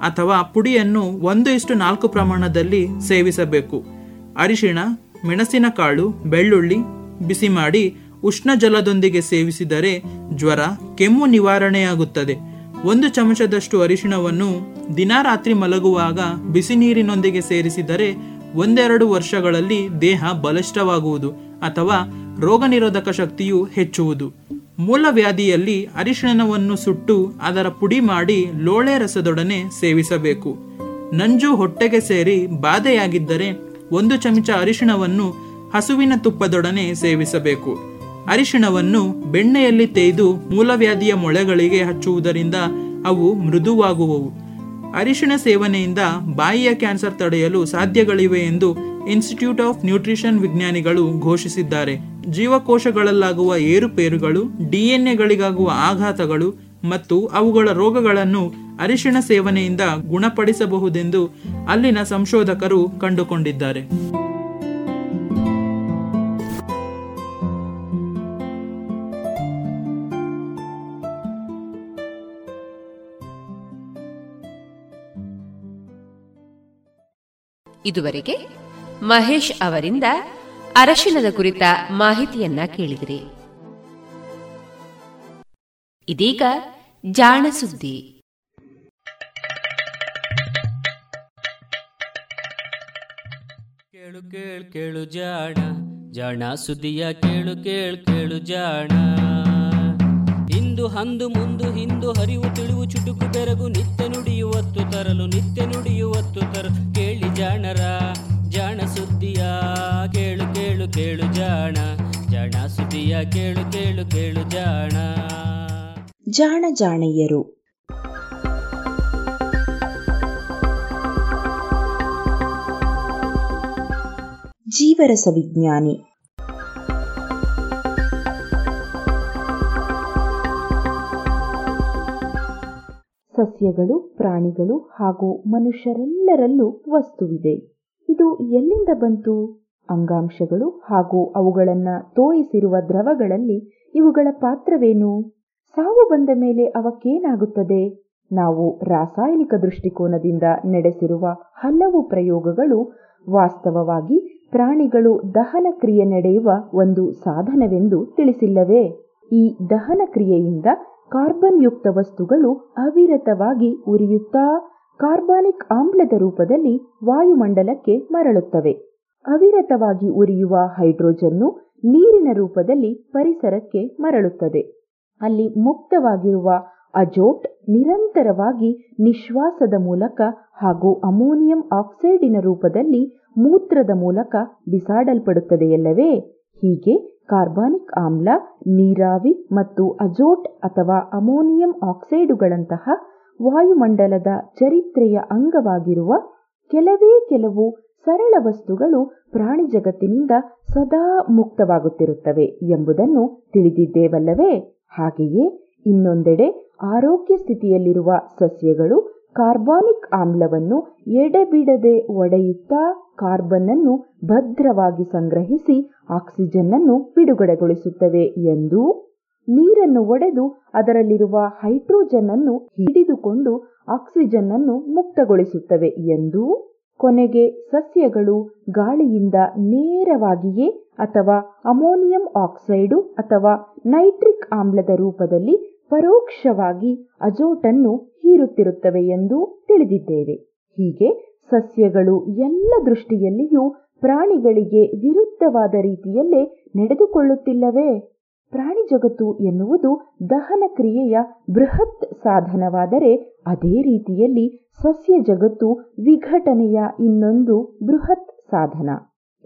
Speaker 10: ಅಥವಾ ಪುಡಿಯನ್ನು ಒಂದು ಇಷ್ಟು ನಾಲ್ಕು ಪ್ರಮಾಣದಲ್ಲಿ ಸೇವಿಸಬೇಕು. ಅರಿಶಿಣ, ಮೆಣಸಿನಕಾಳು, ಬೆಳ್ಳುಳ್ಳಿ ಬಿಸಿ ಮಾಡಿ ಉಷ್ಣ ಜಲದೊಂದಿಗೆ ಸೇವಿಸಿದರೆ ಜ್ವರ, ಕೆಮ್ಮು ನಿವಾರಣೆಯಾಗುತ್ತದೆ. ಒಂದು ಚಮಚದಷ್ಟು ಅರಿಶಿಣವನ್ನು ದಿನ ರಾತ್ರಿ ಮಲಗುವಾಗ ಬಿಸಿ ನೀರಿನೊಂದಿಗೆ ಸೇರಿಸಿದರೆ ಒಂದೆರಡು ವರ್ಷಗಳಲ್ಲಿ ದೇಹ ಬಲಿಷ್ಠವಾಗುವುದು ಅಥವಾ ರೋಗ ನಿರೋಧಕ ಶಕ್ತಿಯು ಹೆಚ್ಚುವುದು. ಮೂಲವ್ಯಾಧಿಯಲ್ಲಿ ಅರಿಶಿಣವನ್ನು ಸುಟ್ಟು ಅದರ ಪುಡಿ ಮಾಡಿ ಲೋಳೆ ರಸದೊಡನೆ ಸೇವಿಸಬೇಕು. ನಂಜು ಹೊಟ್ಟೆಗೆ ಸೇರಿ ಬಾಧೆಯಾಗಿದ್ದರೆ ಒಂದು ಚಮಚ ಅರಿಶಿಣವನ್ನು ಹಸುವಿನ ತುಪ್ಪದೊಡನೆ ಸೇವಿಸಬೇಕು. ಅರಿಶಿಣವನ್ನು ಬೆಣ್ಣೆಯಲ್ಲಿ ತೇಯ್ದು ಮೂಲವ್ಯಾಧಿಯ ಮೊಳೆಗಳಿಗೆ ಹಚ್ಚುವುದರಿಂದ ಅವು ಮೃದುವಾಗುವವು. ಅರಿಶಿಣ ಸೇವನೆಯಿಂದ ಬಾಯಿಯ ಕ್ಯಾನ್ಸರ್ ತಡೆಯಲು ಸಾಧ್ಯಗಳಿವೆ ಎಂದು ಇನ್ಸ್ಟಿಟ್ಯೂಟ್ ಆಫ್ ನ್ಯೂಟ್ರಿಷನ್ ವಿಜ್ಞಾನಿಗಳು ಘೋಷಿಸಿದ್ದಾರೆ. ಜೀವಕೋಶಗಳಲ್ಲಾಗುವ ಏರುಪೇರುಗಳು, ಡಿಎನ್ಎಗಳಿಗಾಗುವ ಆಘಾತಗಳು ಮತ್ತು ಅವುಗಳ ರೋಗಗಳನ್ನು ಅರಿಶಿಣ ಸೇವನೆಯಿಂದ ಗುಣಪಡಿಸಬಹುದೆಂದು ಅಲ್ಲಿನ ಸಂಶೋಧಕರು ಕಂಡುಕೊಂಡಿದ್ದಾರೆ.
Speaker 8: ಇದುವರೆಗೆ ಮಹೇಶ್ ಅವರಿಂದ ಅರಶಿನದ ಕುರಿತ ಮಾಹಿತಿಯನ್ನ ಕೇಳಿದಿರಿ. ಇದೀಗ ಜಾಣ ಸುದ್ದಿ.
Speaker 11: ಕೇಳು ಕೇಳು ಕೇಳು ಜಾಣ ಜಾಣ ಸುದ್ದಿಯ ಕೇಳು ಕೇಳು ಕೇಳು ಜಾಣ. ಇಂದು ಹಂದು ಮುಂದು ಹಿಂದು ಹರಿವು ತಿಳಿವು ಚುಟುಕು ಬೆರಗು ನಿತ್ಯ ನುಡಿಯುವತ್ತು ತರಲು ನಿತ್ಯ ನುಡಿಯುವತ್ತು ತರಲು ಕೇಳಿ ಜಾಣರ ಜಾಣ ಸುದ್ದಿಯ ಕೇಳು ಕೇಳು ಕೇಳು ಜಾಣ ಜಾಣ ಸುದ್ದಿಯ ಕೇಳು ಕೇಳು ಕೇಳು ಜಾಣ.
Speaker 12: ಜಾಣ ಜಾಣೆಯರು ಜೀವರಸ ವಿಜ್ಞಾನಿ ಸಸ್ಯಗಳು, ಪ್ರಾಣಿಗಳು ಹಾಗೂ ಮನುಷ್ಯರೆಲ್ಲರಲ್ಲೂ ವಸ್ತುವಿದೆ. ಇದು ಎಲ್ಲಿಂದ ಬಂತು? ಅಂಗಾಂಶಗಳು ಹಾಗೂ ಅವುಗಳನ್ನು ತೋಯಿಸಿರುವ ದ್ರವಗಳಲ್ಲಿ ಇವುಗಳ ಪಾತ್ರವೇನು? ಸಾವು ಬಂದ ಮೇಲೆ ಅವಕ್ಕೇನಾಗುತ್ತದೆ? ನಾವು ರಾಸಾಯನಿಕ ದೃಷ್ಟಿಕೋನದಿಂದ ನಡೆಸಿರುವ ಹಲವು ಪ್ರಯೋಗಗಳು ವಾಸ್ತವವಾಗಿ ಪ್ರಾಣಿಗಳು ದಹನ ಕ್ರಿಯೆ ನಡೆಯುವ ಒಂದು ಸಾಧನವೆಂದು ತಿಳಿಸಿಲ್ಲವೇ? ಈ ದಹನ ಕ್ರಿಯೆಯಿಂದ ಕಾರ್ಬನ್ ಯುಕ್ತ ವಸ್ತುಗಳು ಅವಿರತವಾಗಿ ಉರಿಯುತ್ತಾ ಕಾರ್ಬಾನಿಕ್ ಆಮ್ಲದ ರೂಪದಲ್ಲಿ ವಾಯುಮಂಡಲಕ್ಕೆ ಮರಳುತ್ತವೆ. ಅವಿರತವಾಗಿ ಉರಿಯುವ ಹೈಡ್ರೋಜನ್ನು ನೀರಿನ ರೂಪದಲ್ಲಿ ಪರಿಸರಕ್ಕೆ ಮರಳುತ್ತದೆ. ಅಲ್ಲಿ ಮುಕ್ತವಾಗಿರುವ ಅಜೋಟ್ ನಿರಂತರವಾಗಿ ನಿಶ್ವಾಸದ ಮೂಲಕ ಹಾಗೂ ಅಮೋನಿಯಂ ಆಕ್ಸೈಡಿನ ರೂಪದಲ್ಲಿ ಮೂತ್ರದ ಮೂಲಕ ಬಿಸಾಡಲ್ಪಡುತ್ತದೆಯಲ್ಲವೇ? ಹೀಗೆ ಕಾರ್ಬಾನಿಕ್ ಆಮ್ಲ, ನೀರಾವಿ ಮತ್ತು ಅಜೋಟ್ ಅಥವಾ ಅಮೋನಿಯಂ ಆಕ್ಸೈಡುಗಳಂತಹ ವಾಯುಮಂಡಲದ ಚರಿತ್ರೆಯ ಅಂಗವಾಗಿರುವ ಕೆಲವೇ ಕೆಲವು ಸರಳ ವಸ್ತುಗಳು ಪ್ರಾಣಿ ಜಗತ್ತಿನಿಂದ ಸದಾ ಮುಕ್ತವಾಗುತ್ತಿರುತ್ತವೆ ಎಂಬುದನ್ನು ತಿಳಿದಿದ್ದೇವಲ್ಲವೇ? ಹಾಗೆಯೇ ಇನ್ನೊಂದೆಡೆ ಆರೋಗ್ಯ ಸ್ಥಿತಿಯಲ್ಲಿರುವ ಸಸ್ಯಗಳು ಕಾರ್ಬಾನಿಕ್ ಆಮ್ಲವನ್ನು ಎಡೆಬಿಡದೆ ಒಡೆಯುತ್ತಾ ಕಾರ್ಬನ್ ಅನ್ನು ಭದ್ರವಾಗಿ ಸಂಗ್ರಹಿಸಿ ಆಕ್ಸಿಜನ್ ಅನ್ನು ಬಿಡುಗಡೆಗೊಳಿಸುತ್ತವೆ ಎಂದು ನೀರನ್ನು ಒಡೆದು ಅದರಲ್ಲಿರುವ ಹೈಡ್ರೋಜನ್ ಅನ್ನು ಹಿಡಿದುಕೊಂಡು ಆಕ್ಸಿಜನ್ ಅನ್ನು ಮುಕ್ತಗೊಳಿಸುತ್ತವೆ ಎಂದು ಕೊನೆಗೆ ಸಸ್ಯಗಳು ಗಾಳಿಯಿಂದ ನೇರವಾಗಿಯೇ ಅಥವಾ ಅಮೋನಿಯಂ ಆಕ್ಸೈಡು ಅಥವಾ ನೈಟ್ರಿಕ್ ಆಮ್ಲದ ರೂಪದಲ್ಲಿ ಪರೋಕ್ಷವಾಗಿ ಅಜೋಟನ್ನು ಹೀರುತ್ತಿರುತ್ತವೆ ಎಂದು ತಿಳಿದಿದ್ದೇವೆ. ಹೀಗೆ ಸಸ್ಯಗಳು ಎಲ್ಲ ದೃಷ್ಟಿಯಲ್ಲಿಯೂ ಪ್ರಾಣಿಗಳಿಗೆ ವಿರುದ್ಧವಾದ ರೀತಿಯಲ್ಲೇ ನಡೆದುಕೊಳ್ಳುತ್ತಿಲ್ಲವೇ? ಪ್ರಾಣಿ ಜಗತ್ತು ಎನ್ನುವುದು ದಹನ ಕ್ರಿಯೆಯ ಬೃಹತ್ ಸಾಧನವಾದರೆ ಅದೇ ರೀತಿಯಲ್ಲಿ ಸಸ್ಯ ಜಗತ್ತು ವಿಘಟನೆಯ ಇನ್ನೊಂದು ಬೃಹತ್ ಸಾಧನ.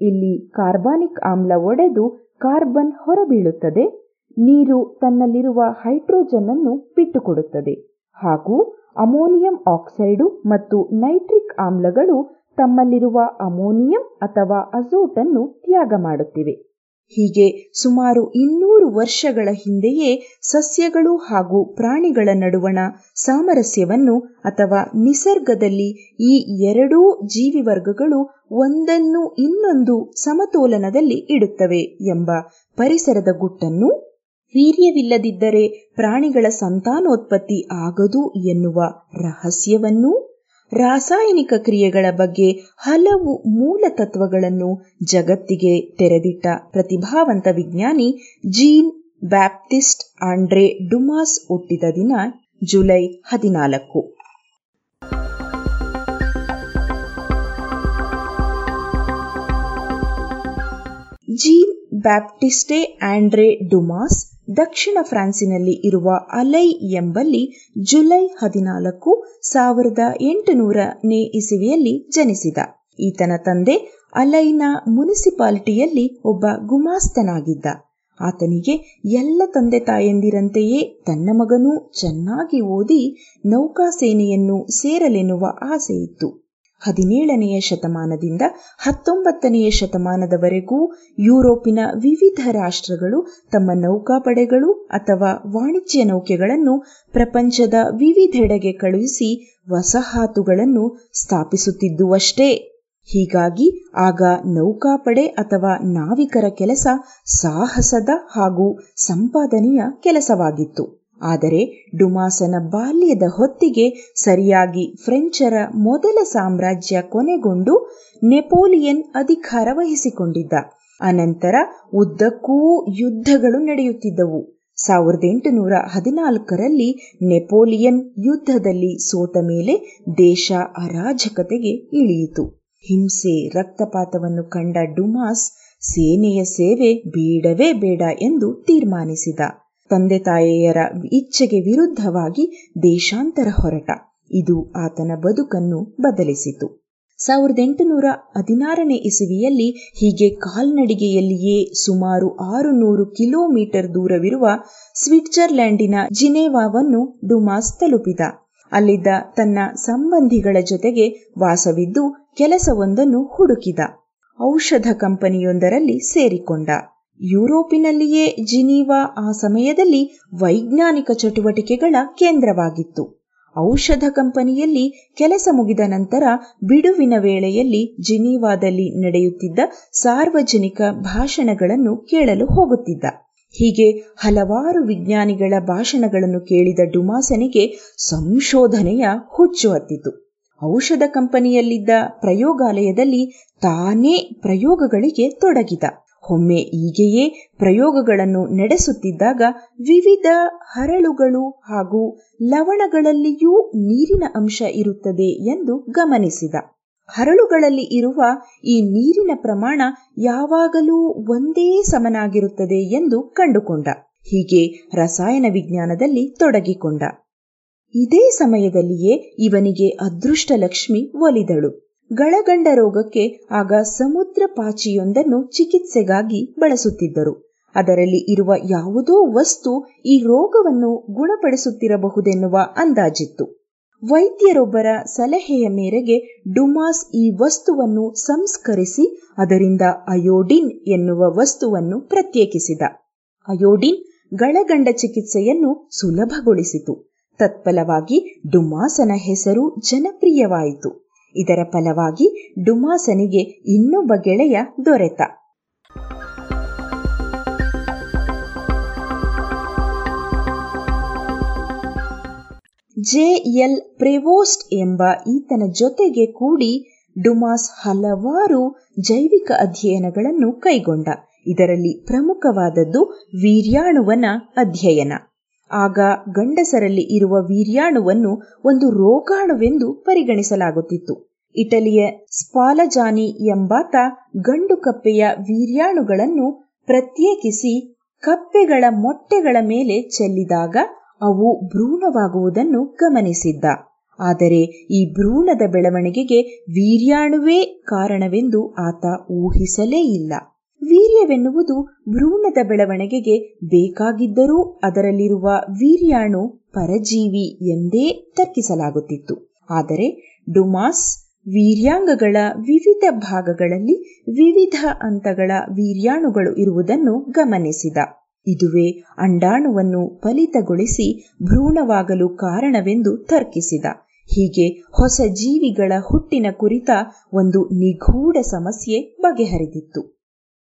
Speaker 12: ಇಲ್ಲಿ ಕಾರ್ಬಾನಿಕ್ ಆಮ್ಲ ಒಡೆದು ಕಾರ್ಬನ್ ಹೊರಬೀಳುತ್ತದೆ. ನೀರು ತನ್ನಲ್ಲಿರುವ ಹೈಡ್ರೋಜನ್ ಅನ್ನು ಬಿಟ್ಟುಕೊಡುತ್ತದೆ. ಹಾಗೂ ಅಮೋನಿಯಂ ಆಕ್ಸೈಡು ಮತ್ತು ನೈಟ್ರಿಕ್ ಆಮ್ಲಗಳು ತಮ್ಮಲ್ಲಿರುವ ಅಮೋನಿಯಂ ಅಥವಾ ಅಜೋಟನ್ನು ತ್ಯಾಗ ಮಾಡುತ್ತಿವೆ. ಹೀಗೆ ಸುಮಾರು ಇನ್ನೂರು ವರ್ಷಗಳ ಹಿಂದೆಯೇ ಸಸ್ಯಗಳು ಹಾಗೂ ಪ್ರಾಣಿಗಳ ನಡುವಣ ಸಾಮರಸ್ಯವನ್ನು ಅಥವಾ ನಿಸರ್ಗದಲ್ಲಿ ಈ ಎರಡೂ ಜೀವಿ ವರ್ಗಗಳು ಒಂದನ್ನು ಇನ್ನೊಂದು ಸಮತೋಲನದಲ್ಲಿ ಇಡುತ್ತವೆ ಎಂಬ ಪರಿಸರದ ಗುಟ್ಟನ್ನು ವೀರ್ಯವಿಲ್ಲದಿದ್ದರೆ ಪ್ರಾಣಿಗಳ ಸಂತಾನೋತ್ಪತ್ತಿ ಆಗದು ಎನ್ನುವ ರಹಸ್ಯವನ್ನೂ ರಾಸಾಯನಿಕ ಕ್ರಿಯೆಗಳ ಬಗ್ಗೆ ಹಲವು ಮೂಲ ತತ್ವಗಳನ್ನು ಜಗತ್ತಿಗೆ ತೆರೆದಿಟ್ಟ ಪ್ರತಿಭಾವಂತ ವಿಜ್ಞಾನಿ ಜೀನ್ ಬ್ಯಾಪ್ಟಿಸ್ಟ್ ಆಂಡ್ರೆ ಡುಮಾಸ್ ಹುಟ್ಟಿದ ದಿನ ಜುಲೈ ಹದಿನಾಲ್ಕು. ಜೀನ್ ಬ್ಯಾಪ್ಟಿಸ್ಟೆ ಆಂಡ್ರೆ ಡುಮಾಸ್ ದಕ್ಷಿಣ ಫ್ರಾನ್ಸಿನಲ್ಲಿ ಇರುವ ಅಲೈ ಎಂಬಲ್ಲಿ ಜುಲೈ ಹದಿನಾಲ್ಕು ಸಾವಿರದ ಎಂಟುನೂರನೇ ಇಸವಿಯಲ್ಲಿ ಜನಿಸಿದ. ಈತನ ತಂದೆ ಅಲೈನ ಮುನಿಸಿಪಾಲಿಟಿಯಲ್ಲಿ ಒಬ್ಬ ಗುಮಾಸ್ತನಾಗಿದ್ದ. ಆತನಿಗೆ ಎಲ್ಲ ತಂದೆ ತಾಯಂದಿರಂತೆಯೇ ತನ್ನ ಮಗನೂ ಚೆನ್ನಾಗಿ ಓದಿ ನೌಕಾಸೇನೆಯನ್ನು ಸೇರಲೆನ್ನುವ ಆಸೆಯಿತ್ತು. ಹದಿನೇಳನೆಯ ಶತಮಾನದಿಂದ ಹತ್ತೊಂಬತ್ತನೆಯ ಶತಮಾನದವರೆಗೂ ಯುರೋಪಿನ ವಿವಿಧ ರಾಷ್ಟ್ರಗಳು ತಮ್ಮ ನೌಕಾಪಡೆಗಳು ಅಥವಾ ವಾಣಿಜ್ಯ ನೌಕೆಗಳನ್ನು ಪ್ರಪಂಚದ ವಿವಿಧೆಡೆಗೆ ಕಳುಹಿಸಿ ವಸಾಹತುಗಳನ್ನು ಸ್ಥಾಪಿಸುತ್ತಿದ್ದುವಷ್ಟೇ. ಹೀಗಾಗಿ ಆಗ ನೌಕಾಪಡೆ ಅಥವಾ ನಾವಿಕರ ಕೆಲಸ ಸಾಹಸದ ಹಾಗೂ ಸಂಪಾದನೆಯ ಕೆಲಸವಾಗಿತ್ತು. ಆದರೆ ಡುಮಾಸನ ಬಾಲ್ಯದ ಹೊತ್ತಿಗೆ ಸರಿಯಾಗಿ ಫ್ರೆಂಚರ ಮೊದಲ ಸಾಮ್ರಾಜ್ಯ ಕೊನೆಗೊಂಡು ನೆಪೋಲಿಯನ್ ಅಧಿಕಾರ ವಹಿಸಿಕೊಂಡಿದ್ದ. ಅನಂತರ ಉದ್ದಕ್ಕೂ ಯುದ್ಧಗಳು ನಡೆಯುತ್ತಿದ್ದವು. ಸಾವಿರದ ಎಂಟುನೂರ ಹದಿನಾಲ್ಕರಲ್ಲಿ ನೆಪೋಲಿಯನ್ ಯುದ್ಧದಲ್ಲಿ ಸೋತ ಮೇಲೆ ದೇಶ ಅರಾಜಕತೆಗೆ ಇಳಿಯಿತು. ಹಿಂಸೆ, ರಕ್ತಪಾತವನ್ನು ಕಂಡ ಡುಮಾಸ್ ಸೇನೆಯ ಸೇವೆ ಬೇಡವೇ ಬೇಡ ಎಂದು ತೀರ್ಮಾನಿಸಿದ. ತಂದೆ ತಾಯಿಯರ ಇಚ್ಛೆಗೆ ವಿರುದ್ಧವಾಗಿ ದೇಶಾಂತರ ಹೊರಟ. ಇದು ಆತನ ಬದುಕನ್ನು ಬದಲಿಸಿತು. ಸಾವಿರದ ಎಂಟುನೂರ ಹದಿನಾರನೇ ಇಸವಿಯಲ್ಲಿ ಹೀಗೆ ಕಾಲ್ನಡಿಗೆಯಲ್ಲಿಯೇ ಸುಮಾರು ಆರು ನೂರು ಕಿಲೋಮೀಟರ್ ದೂರವಿರುವ ಸ್ವಿಟ್ಜರ್ಲೆಂಡಿನ ಜಿನೇವಾವನ್ನು ಡುಮಾಸ್ ತಲುಪಿದ. ಅಲ್ಲಿದ್ದ ತನ್ನ ಸಂಬಂಧಿಗಳ ಜೊತೆಗೆ ವಾಸವಿದ್ದು ಕೆಲಸವೊಂದನ್ನು ಹುಡುಕಿದ. ಔಷಧ ಕಂಪನಿಯೊಂದರಲ್ಲಿ ಸೇರಿಕೊಂಡ. ಯುರೋಪಿನಲ್ಲಿಯೇ ಜಿನೀವಾ ಆ ಸಮಯದಲ್ಲಿ ವೈಜ್ಞಾನಿಕ ಚಟುವಟಿಕೆಗಳ ಕೇಂದ್ರವಾಗಿತ್ತು. ಔಷಧ ಕಂಪನಿಯಲ್ಲಿ ಕೆಲಸ ಮುಗಿದ ನಂತರ ಬಿಡುವಿನ ವೇಳೆಯಲ್ಲಿ ಜಿನೀವಾದಲ್ಲಿ ನಡೆಯುತ್ತಿದ್ದ ಸಾರ್ವಜನಿಕ ಭಾಷಣಗಳನ್ನು ಕೇಳಲು ಹೋಗುತ್ತಿದ್ದ. ಹೀಗೆ ಹಲವಾರು ವಿಜ್ಞಾನಿಗಳ ಭಾಷಣಗಳನ್ನು ಕೇಳಿದ ಡುಮಾಸನಿಗೆ ಸಂಶೋಧನೆಯ ಹುಚ್ಚು ಹತ್ತಿತು. ಔಷಧ ಕಂಪನಿಯಲ್ಲಿದ್ದ ಪ್ರಯೋಗಾಲಯದಲ್ಲಿ ತಾನೇ ಪ್ರಯೋಗಗಳಿಗೆ ತೊಡಗಿದ. ಒಮ್ಮೆ ಹೀಗೆಯೇ ಪ್ರಯೋಗಗಳನ್ನು ನಡೆಸುತ್ತಿದ್ದಾಗ ವಿವಿಧ ಹರಳುಗಳು ಹಾಗೂ ಲವಣಗಳಲ್ಲಿಯೂ ನೀರಿನ ಅಂಶ ಇರುತ್ತದೆ ಎಂದು ಗಮನಿಸಿದ. ಹರಳುಗಳಲ್ಲಿ ಇರುವ ಈ ನೀರಿನ ಪ್ರಮಾಣ ಯಾವಾಗಲೂ ಒಂದೇ ಸಮನಾಗಿರುತ್ತದೆ ಎಂದು ಕಂಡುಕೊಂಡ. ಹೀಗೆ ರಸಾಯನ ವಿಜ್ಞಾನದಲ್ಲಿ ತೊಡಗಿಕೊಂಡ. ಇದೇ ಸಮಯದಲ್ಲಿಯೇ ಇವನಿಗೆ ಅದೃಷ್ಟ ಲಕ್ಷ್ಮಿ ಒಲಿದಳು. ಗಳಗಂಡ ರೋಗಕ್ಕೆ ಆಗ ಸಮುದ್ರ ಪಾಚಿಯೊಂದನ್ನು ಚಿಕಿತ್ಸೆಗಾಗಿ ಬಳಸುತ್ತಿದ್ದರು. ಅದರಲ್ಲಿ ಇರುವ ಯಾವುದೋ ವಸ್ತು ಈ ರೋಗವನ್ನು ಗುಣಪಡಿಸುತ್ತಿರಬಹುದೆನ್ನುವ ಅಂದಾಜಿತ್ತು. ವೈದ್ಯರೊಬ್ಬರ ಸಲಹೆಯ ಮೇರೆಗೆ ಡುಮಾಸ್ ಈ ವಸ್ತುವನ್ನು ಸಂಸ್ಕರಿಸಿ ಅದರಿಂದ ಅಯೋಡಿನ್ ಎನ್ನುವ ವಸ್ತುವನ್ನು ಪ್ರತ್ಯೇಕಿಸಿದ. ಅಯೋಡಿನ್ ಗಳಗಂಡ ಚಿಕಿತ್ಸೆಯನ್ನು ಸುಲಭಗೊಳಿಸಿತು. ತತ್ಫಲವಾಗಿ ಡುಮಾಸನ ಹೆಸರು ಜನಪ್ರಿಯವಾಯಿತು. ಇದರ ಫಲವಾಗಿ ಡುಮಾಸನಿಗೆ ಇನ್ನೊಬ್ಬ ಗೆಳೆಯ ದೊರೆತ. ಜೆ ಎಲ್ ಪ್ರೆವೋಸ್ಟ್ ಎಂಬ ಈತನ ಜೊತೆಗೆ ಕೂಡಿ ಡುಮಾಸ್ ಹಲವಾರು ಜೈವಿಕ ಅಧ್ಯಯನಗಳನ್ನು ಕೈಗೊಂಡ. ಇದರಲ್ಲಿ ಪ್ರಮುಖವಾದದ್ದು ವೀರ್ಯಾಣುವನ ಅಧ್ಯಯನ. ಆಗ ಗಂಡಸರಲ್ಲಿ ಇರುವ ವೀರ್ಯಾಣುವನ್ನು ಒಂದು ರೋಗಾಣುವೆಂದು ಪರಿಗಣಿಸಲಾಗುತ್ತಿತ್ತು. ಇಟಲಿಯ ಸ್ಪಾಲಜಾನಿ ಎಂಬಾತ ಗಂಡು ಕಪ್ಪೆಯ ವೀರ್ಯಾಣುಗಳನ್ನು ಪ್ರತ್ಯೇಕಿಸಿ ಕಪ್ಪೆಗಳ ಮೊಟ್ಟೆಗಳ ಮೇಲೆ ಚೆಲ್ಲಿದಾಗ ಅವು ಭ್ರೂಣವಾಗುವುದನ್ನು ಗಮನಿಸಿದ್ದ. ಆದರೆ ಈ ಭ್ರೂಣದ ಬೆಳವಣಿಗೆಗೆ ವೀರ್ಯಾಣುವೇ ಕಾರಣವೆಂದು ಆತ ಊಹಿಸಲೇ ಇಲ್ಲ. ವೀರ್ಯವೆನ್ನುವುದು ಭ್ರೂಣದ ಬೆಳವಣಿಗೆಗೆ ಬೇಕಾಗಿದ್ದರೂ ಅದರಲ್ಲಿರುವ ವೀರ್ಯಾಣು ಪರಜೀವಿ ಎಂದೇ ತರ್ಕಿಸಲಾಗುತ್ತಿತ್ತು. ಆದರೆ ಡುಮಾಸ್ ವೀರ್ಯಾಂಗಗಳ ವಿವಿಧ ಭಾಗಗಳಲ್ಲಿ ವಿವಿಧ ಹಂತಗಳ ವೀರ್ಯಾಣುಗಳು ಇರುವುದನ್ನು ಗಮನಿಸಿದ. ಇದುವೇ ಅಂಡಾಣುವನ್ನು ಫಲಿತಗೊಳಿಸಿ ಭ್ರೂಣವಾಗಲು ಕಾರಣವೆಂದು ತರ್ಕಿಸಿದ. ಹೀಗೆ ಹೊಸ ಜೀವಿಗಳ ಹುಟ್ಟಿನ ಕುರಿತ ಒಂದು ನಿಗೂಢ ಸಮಸ್ಯೆ ಬಗೆಹರಿದಿತ್ತು.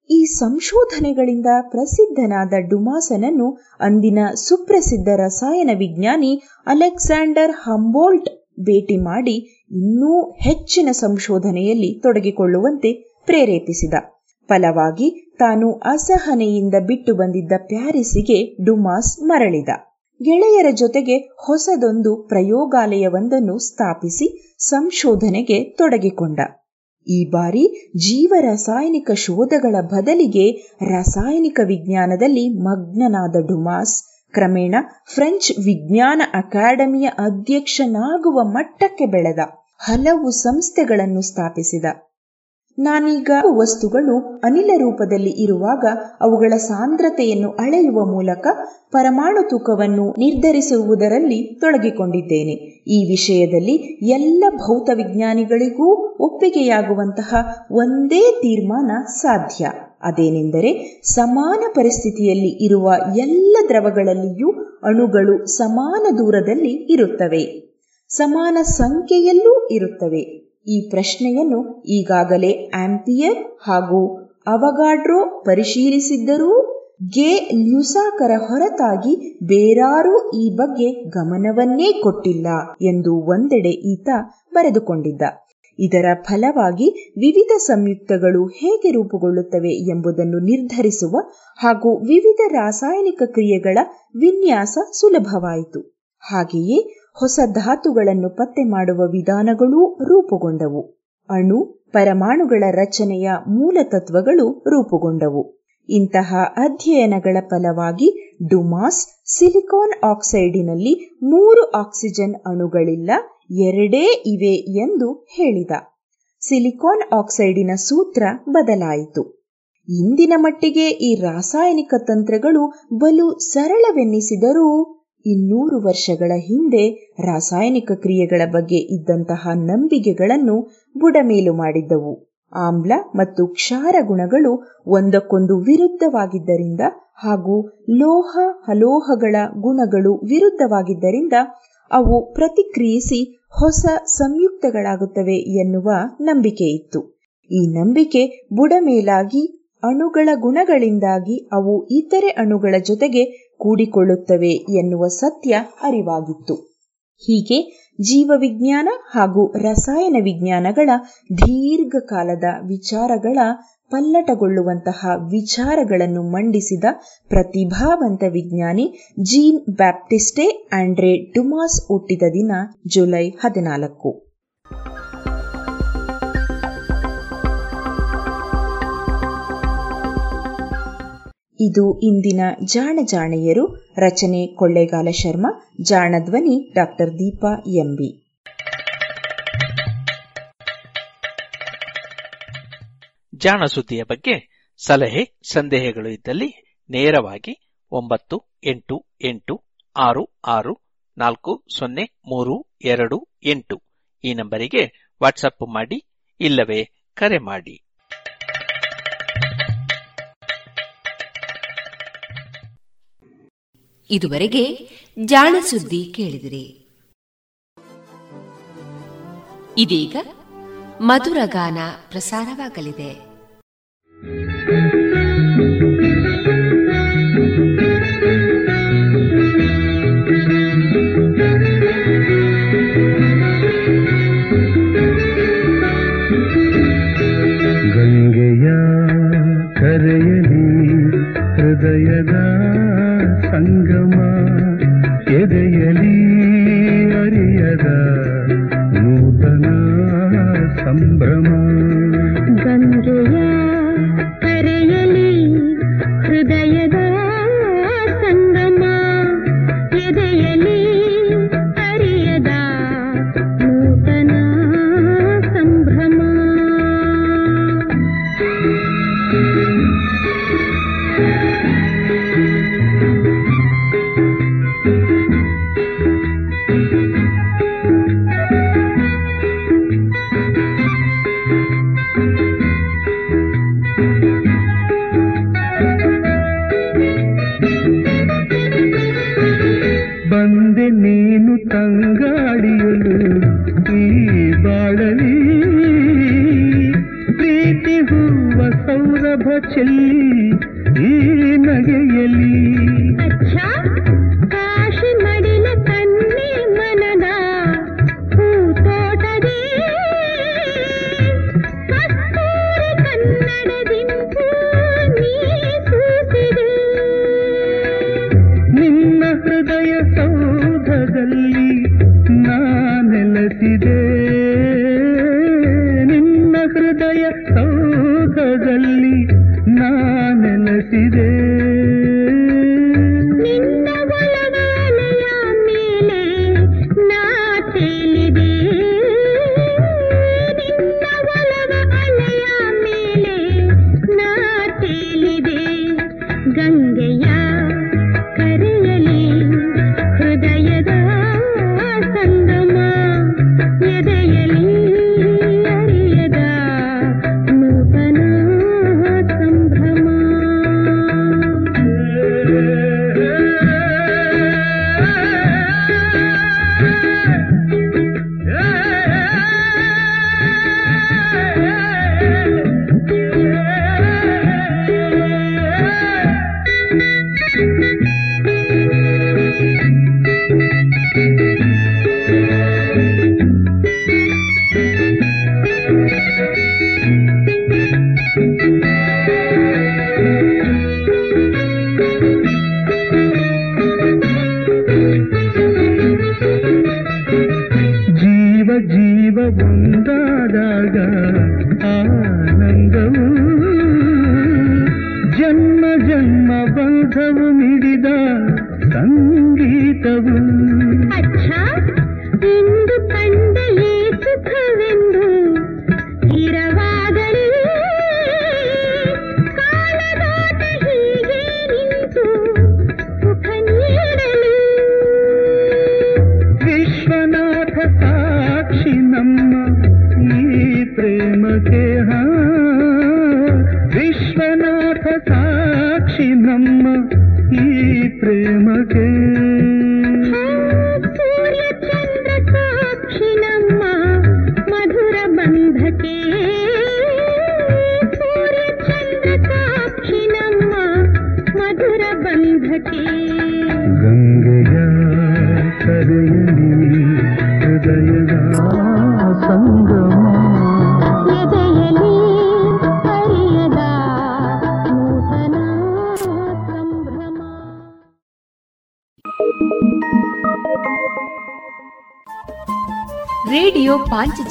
Speaker 12: ಈ ಸಂಶೋಧನೆಗಳಿಂದ ಪ್ರಸಿದ್ಧನಾದ ಡುಮಾಸನನ್ನು ಅಂದಿನ ಸುಪ್ರಸಿದ್ಧ ರಸಾಯನ ವಿಜ್ಞಾನಿ ಅಲೆಕ್ಸಾಂಡರ್ ಹಂಬೋಲ್ಟ್ ಭೇಟಿ ಮಾಡಿ ಇನ್ನೂ ಹೆಚ್ಚಿನ ಸಂಶೋಧನೆಯಲ್ಲಿ ತೊಡಗಿಕೊಳ್ಳುವಂತೆ ಪ್ರೇರೇಪಿಸಿದ. ಫಲವಾಗಿ ತಾನು ಅಸಹನೆಯಿಂದ ಬಿಟ್ಟು ಬಂದಿದ್ದ ಪ್ಯಾರಿಸಿಗೆ ಡುಮಾಸ್ ಮರಳಿದ. ಗೆಳೆಯರ ಜೊತೆಗೆ ಹೊಸದೊಂದು ಪ್ರಯೋಗಾಲಯವೊಂದನ್ನು ಸ್ಥಾಪಿಸಿ ಸಂಶೋಧನೆಗೆ ತೊಡಗಿಕೊಂಡ. ಈ ಬಾರಿ ಜೀವ ರಾಸಾಯನಿಕ ಶೋಧಗಳ ಬದಲಿಗೆ ರಾಸಾಯನಿಕ ವಿಜ್ಞಾನದಲ್ಲಿ ಮಗ್ನನಾದ ಡುಮಾಸ್, ಕ್ರಮೇಣ ಫ್ರೆಂಚ್ ವಿಜ್ಞಾನ ಅಕಾಡೆಮಿಯ ಅಧ್ಯಕ್ಷನಾಗುವ ಮಟ್ಟಕ್ಕೆ ಬೆಳೆದ ಹಲವು ಸಂಸ್ಥೆಗಳನ್ನು ಸ್ಥಾಪಿಸಿದ. ನಾನೀಗ ವಸ್ತುಗಳು ಅನಿಲ ರೂಪದಲ್ಲಿ ಇರುವಾಗ ಅವುಗಳ ಸಾಂದ್ರತೆಯನ್ನು ಅಳೆಯುವ ಮೂಲಕ ಪರಮಾಣು ತೂಕವನ್ನು ನಿರ್ಧರಿಸುವುದರಲ್ಲಿ ತೊಡಗಿಕೊಂಡಿದ್ದೇನೆ. ಈ ವಿಷಯದಲ್ಲಿ ಎಲ್ಲ ಭೌತ ವಿಜ್ಞಾನಿಗಳಿಗೂ ಒಪ್ಪಿಗೆಯಾಗುವಂತಹ ಒಂದೇ ತೀರ್ಮಾನ ಸಾಧ್ಯ. ಅದೇನೆಂದರೆ ಸಮಾನ ಪರಿಸ್ಥಿತಿಯಲ್ಲಿ ಇರುವ ಎಲ್ಲ ದ್ರವಗಳಲ್ಲಿಯೂ ಅಣುಗಳು ಸಮಾನ ದೂರದಲ್ಲಿ ಇರುತ್ತವೆ. ಸಮಾನ ಸಂಖ್ಯೆಯಲ್ಲೂ ಇರುತ್ತವೆ. ಈ ಪ್ರಶ್ನೆಯನ್ನು ಈಗಾಗಲೇ ಆಂಪಿಯರ್ ಹಾಗೂ ಅವಗಾಡ್ರೋ ಪರಿಶೀಲಿಸಿದ್ದರೂ ಗೆ ಲ್ಯೂಸಾಕರ ಹೊರತಾಗಿ ಬೇರಾರೂ ಈ ಬಗ್ಗೆ ಗಮನವನ್ನೇ ಕೊಟ್ಟಿಲ್ಲ ಎಂದು ಒಂದೆಡೆ ಈತ ಬರೆದುಕೊಂಡಿದ್ದ. ಇದರ ಫಲವಾಗಿ ವಿವಿಧ ಸಂಯುಕ್ತಗಳು ಹೇಗೆ ರೂಪುಗೊಳ್ಳುತ್ತವೆ ಎಂಬುದನ್ನು ನಿರ್ಧರಿಸುವ ಹಾಗೂ ವಿವಿಧ ರಾಸಾಯನಿಕ ಕ್ರಿಯೆಗಳ ವಿನ್ಯಾಸ ಸುಲಭವಾಯಿತು. ಹಾಗೆಯೇ ಹೊಸ ಧಾತುಗಳನ್ನು ಪತ್ತೆ ಮಾಡುವ ವಿಧಾನಗಳೂ ರೂಪುಗೊಂಡವು. ಅಣು, ಪರಮಾಣುಗಳ ರಚನೆಯ ಮೂಲ ತತ್ವಗಳು ರೂಪುಗೊಂಡವು. ಇಂತಹ ಅಧ್ಯಯನಗಳ ಫಲವಾಗಿ ಡುಮಾಸ್ ಸಿಲಿಕಾನ್ ಆಕ್ಸೈಡಿನಲ್ಲಿ ಮೂರು ಆಕ್ಸಿಜನ್ ಅಣುಗಳಿಲ್ಲ, ಎರಡೇ ಇವೆ ಎಂದು ಹೇಳಿದ. ಸಿಲಿಕಾನ್ ಆಕ್ಸೈಡಿನ ಸೂತ್ರ ಬದಲಾಯಿತು. ಇಂದಿನ ಮಟ್ಟಿಗೆ ಈ ರಾಸಾಯನಿಕ ತಂತ್ರಗಳು ಬಲು ಸರಳವೆನ್ನಿಸಿದರೂ ಇನ್ನೂರು ವರ್ಷಗಳ ಹಿಂದೆ ರಾಸಾಯನಿಕ ಕ್ರಿಯೆಗಳ ಬಗ್ಗೆ ಇದ್ದಂತಹ ನಂಬಿಕೆಗಳನ್ನು ಬುಡಮೇಲು ಮಾಡಿದ್ದವು. ಆಮ್ಲ ಮತ್ತು ಕ್ಷಾರ ಗುಣಗಳು ಒಂದಕ್ಕೊಂದು ವಿರುದ್ಧವಾಗಿದ್ದರಿಂದ ಹಾಗೂ ಲೋಹ ಹಲೋಹಗಳ ಗುಣಗಳು ವಿರುದ್ಧವಾಗಿದ್ದರಿಂದ ಅವು ಪ್ರತಿಕ್ರಿಯಿಸಿ ಹೊಸ ಸಂಯುಕ್ತಗಳಾಗುತ್ತವೆ ಎನ್ನುವ ನಂಬಿಕೆ ಇತ್ತು. ಈ ನಂಬಿಕೆ ಬುಡಮೇಲಾಗಿ ಅಣುಗಳ ಗುಣಗಳಿಂದಾಗಿ ಅವು ಇತರೆ ಅಣುಗಳ ಜೊತೆಗೆ ಕೂಡಿಕೊಳ್ಳುತ್ತವೆ ಎನ್ನುವ ಸತ್ಯ ಅರಿವಾಗಿತ್ತು. ಹೀಗೆ ಜೀವವಿಜ್ಞಾನ ಹಾಗೂ ರಸಾಯನ ವಿಜ್ಞಾನಗಳ ದೀರ್ಘಕಾಲದ ವಿಚಾರಗಳ ಪಲ್ಲಟಗೊಳ್ಳುವಂತಹ ವಿಚಾರಗಳನ್ನು ಮಂಡಿಸಿದ ಪ್ರತಿಭಾವಂತ ವಿಜ್ಞಾನಿ ಜೀನ್ ಬ್ಯಾಪ್ಟಿಸ್ಟೆ ಆಂಡ್ರೆ ಡುಮಾಸ್ ಹುಟ್ಟಿದ ದಿನ ಜುಲೈ ಹದಿನಾಲ್ಕು. ಇದು ಇಂದಿನ ಜಾಣ ಜಾಣೆಯರು, ರಚನೆ ಕೊಳ್ಳೇಗಾಲ ಶರ್ಮಾ ಜಾಣಧ್ವನಿ ಡಾಕ್ಟರ್ ದೀಪಾ ಎಂಬಿ.
Speaker 13: ಜಾಣ ಸುದ್ದಿಯ ಬಗ್ಗೆ ಸಲಹೆ, ಸಂದೇಹಗಳು ಇದ್ದಲ್ಲಿ ನೇರವಾಗಿ ಒಂಬತ್ತು ಎಂಟು ಎಂಟು ಆರು ಆರು ನಾಲ್ಕು ಸೊನ್ನೆ ಮೂರು ಎರಡು ಎಂಟು ಈ ನಂಬರಿಗೆ ವಾಟ್ಸಪ್ ಮಾಡಿ ಇಲ್ಲವೇ ಕರೆ ಮಾಡಿ.
Speaker 14: ಇದುವರೆಗೆ ಜಾಣ ಸುದ್ದಿ ಕೇಳಿದಿರಿ. ಇದೀಗ ಮಧುರ ಗಾನ ಪ್ರಸಾರವಾಗಲಿದೆ.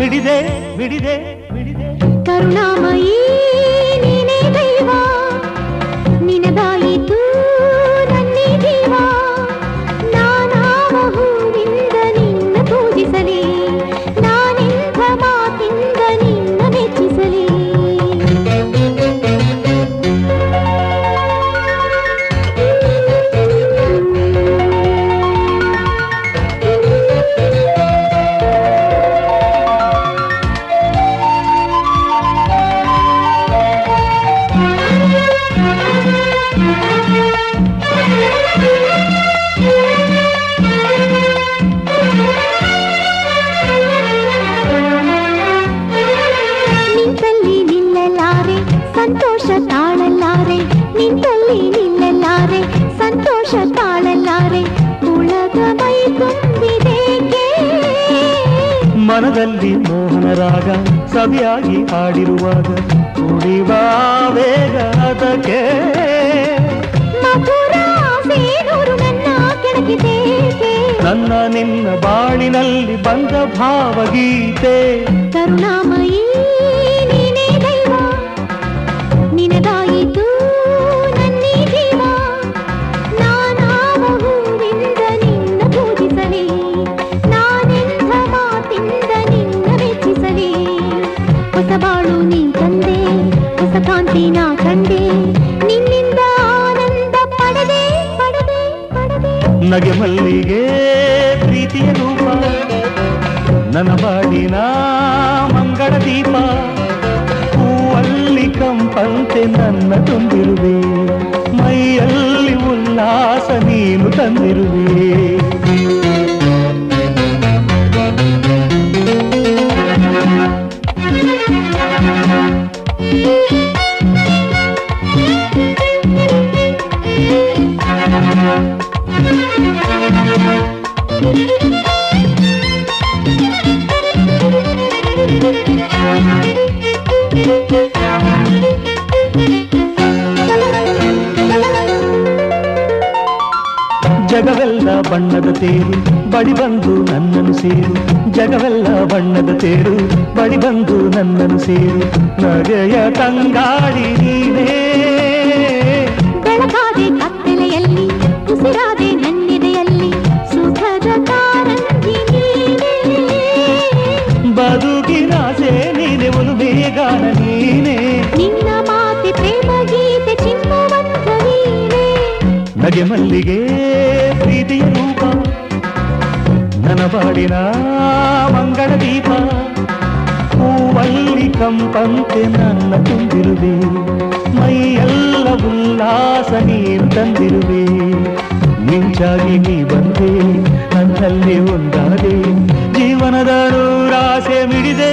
Speaker 15: ಬಿಡಿದೆ ಬಿಡಿದೆ ಬಿಡಿದೆ
Speaker 3: ಕರುಣಾಮಯಿ
Speaker 15: ರಾಗ ಸವಿಯಾಗಿ ಹಾಡಿರುವಾಗ ಕುಡಿವ ವೇಗ ಅದಕ್ಕೆ.
Speaker 3: ನನ್ನ
Speaker 15: ನಿನ್ನ ಬಾಳಿನಲ್ಲಿ ಬಂದ ಭಾವಗೀತೆ.
Speaker 3: ಕರುಣಾಮಯೀ ಹೊಸ ಕಾಂತಿ ನಾ ಕಂಡೆ, ನಿನ್ನಿಂದ ಆನಂದ ಪಡೆದೆ ಪಡೆದೆ ಪಡೆದೆ.
Speaker 15: ನಗೆ ಮಲ್ಲಿಗೆ ಪ್ರೀತಿಯ ರೂಪ ನನ್ನ ಬಾಡಿನ ಮಂಗಳ ದೀಪ, ಹೂವಲ್ಲಿ ಕಂಪಂತೆ ನನ್ನ ತುಂಬಿರುವೆ, ಮೈಯಲ್ಲಿ ಉಲ್ಲಾಸ ನೀನು ತಂದಿರುವೆ. ಜಗವೆಲ್ಲ ಬಣ್ಣದ ತೇರು ಬಡಿ ಬಂದು ನನ್ನನ್ನು ಸೇರು. ಜಗವೆಲ್ಲ ಬಣ್ಣದ ತೇರು ಬಡಿ ಬಂದು ನನ್ನನ್ನು ಸೇರು. ನಗೆಯ ತಂಗಾಡಿ ನೀನೇ.
Speaker 3: ಕತ್ತಲೆಯಲ್ಲಿ ಉಸಿರಾದೆ ನನ್ನಿದೆಯಲ್ಲಿ ಸುಖದ ಕಾರಂಜಿ
Speaker 15: ಬದುಕಿನ ಸೇ ನೀನೆ ಒಂದು ಬೇಗಾನ ನೀನೇ.
Speaker 3: ನಿನ್ನ ಮಾತೆ ಪ್ರೇಮ ಗೀತೆ ನೀನೇ.
Speaker 15: ನಗೆ ಮಲ್ಲಿಗೆ. ಪ್ರೀತಿಯ ರೂಪ ನನ್ನ ಬಾಡಿನ ಮಂಗಳ ದೀಪ. ಹೂವಲ್ಲಿ ಕಂಪಂತೆ ನನ್ನ ತುಂಬಿರುವೆ, ಮೈಯೆಲ್ಲ ಉಲ್ಲಾಸ ನೀನು ತಂದಿರುವೆ. ಮಿಂಚಾಗಿ ನೀ ಬಂದೆ, ನನ್ನಲ್ಲಿ ಒಂದಾದೆ, ಜೀವನದ ನೂರಾಸೆ ಮಿಡಿದೆ.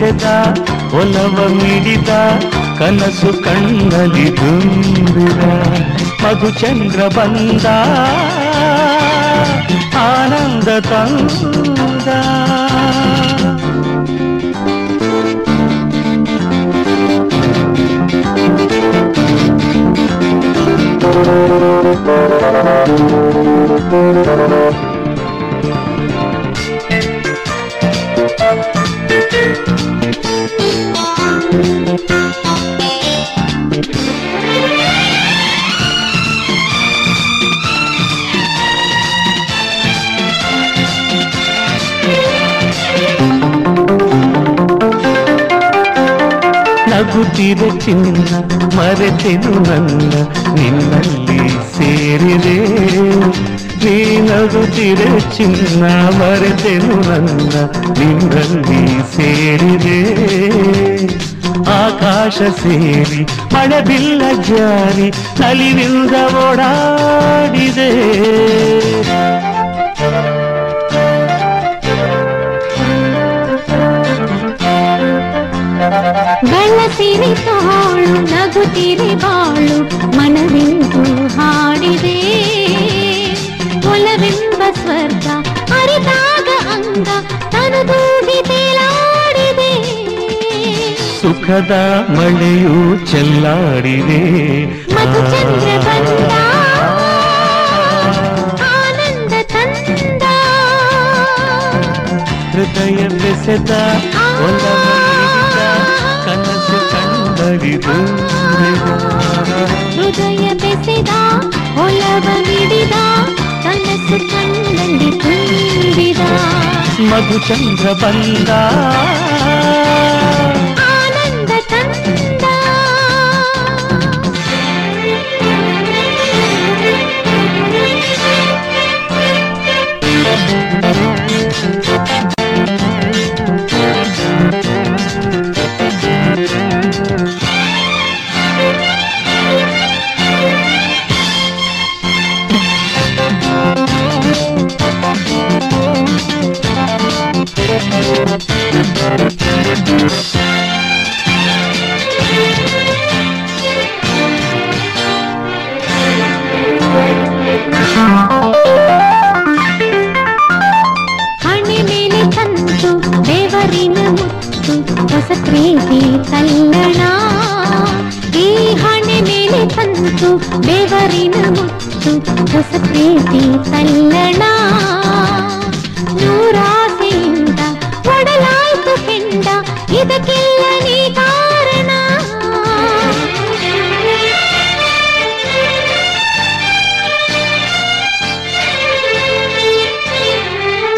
Speaker 3: ಬೆಸೆದ ಒಲವ
Speaker 15: ಮಿಡಿದ ಕನಸು ಕಣ್ಣಲ್ಲಿ ತುಂಬಿದ ಮಧುಚಂದ್ರ ಬಂದ ಆನಂದ ತಂದ. ನಗುತ್ತಿರ ಚಿನ್ನ ಮರೆತೆನು ನನ್ನ ನಿನ್ನಲ್ಲಿ ಸೇರಿದೆ ನೀ ನಗುತ್ತಿರ ಚಿನ್ನ ಮರೆತೆನು ನನ್ನ ನಿನ್ನಲ್ಲಿ ಸೇರಿದೆ ಆಕಾಶ ಸೇರಿ ಮಳೆ ಬಿಲ್ಲ ಜಾರಿ ನಲಿನಿಂದ ಓಡಾಡಿದೆ
Speaker 3: ಬಳಸಿರಿ ತೋಳು ನಗುತ್ತಿರಿ ಬಾಳು ಮನವಿಂದು ಹಾಡಿದೆ ಒಲವೆಂಬ ಸ್ವರ್ಗ ಅರಿತಾಗ ಅಂಗ ತನದೂಗಿ ತೇಲಾಡಿದೆ
Speaker 15: ಸುಖದ ಮಳೆಯು ಚೆಲ್ಲಾಡಿದೆ
Speaker 3: ಮಧುಚಂದ್ರ ಬಂದ ಆನಂದ ತಂದ
Speaker 15: ಹೃದಯ ಬೆಸೆದ ಒಲವ ನೀಡಿದ ಕನಸು ಕಂಡರಿದು
Speaker 3: ಹೃದಯ ಬೆಸೆದ ಒಲವ ಮಿಡಿದ ಕನಸು ಕಣ್ಣಲ್ಲಿ ತುಂಬಿದ
Speaker 15: ಮಧುಚಂದ್ರ ಬಂದ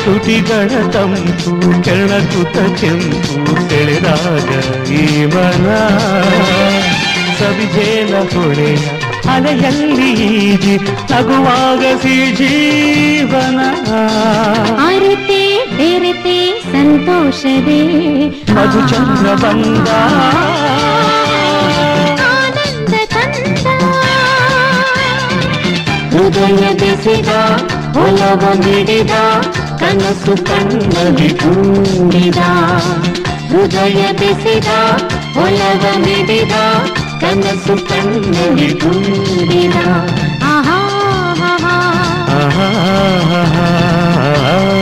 Speaker 15: ತುಟಿಗಳ ತಂಪು ಕೆಳಕುತ ಕೆಂಪು ಸೆಳೆದಾಗ ಈ ಮನ ಸವಿಜೇನ ಹೊಳೆಯ ಅಲೆಯಲ್ಲಿ ಈಜಿ ನಗುವಾಗ ಸಿ ಜೀವನ
Speaker 3: ಅರಿತೆ ಬೆರೆತೆ ಸಂತೋಷವೇ
Speaker 15: ಮಧುಚಂದ್ರ ಬಂದ
Speaker 3: ಆನಂದ ತಂದ
Speaker 15: ಹೃದಯ ಬೆಸೆದ ಒಲವ ಮಿಡಿದ ಕನಸು ಕಣ್ಣಲ್ಲಿ ತುಂಬಿದ ಹೃದಯ ಬೆಸೆದ ಒಲವ ಮಿಡಿದ ಕನಸು ಕಣ್ಣಲ್ಲಿ ತುಂಬಿದ
Speaker 3: ಆಹಾ ಆಹಾ
Speaker 15: ಆಹಾ, ಆಹಾ,
Speaker 3: ಆಹಾ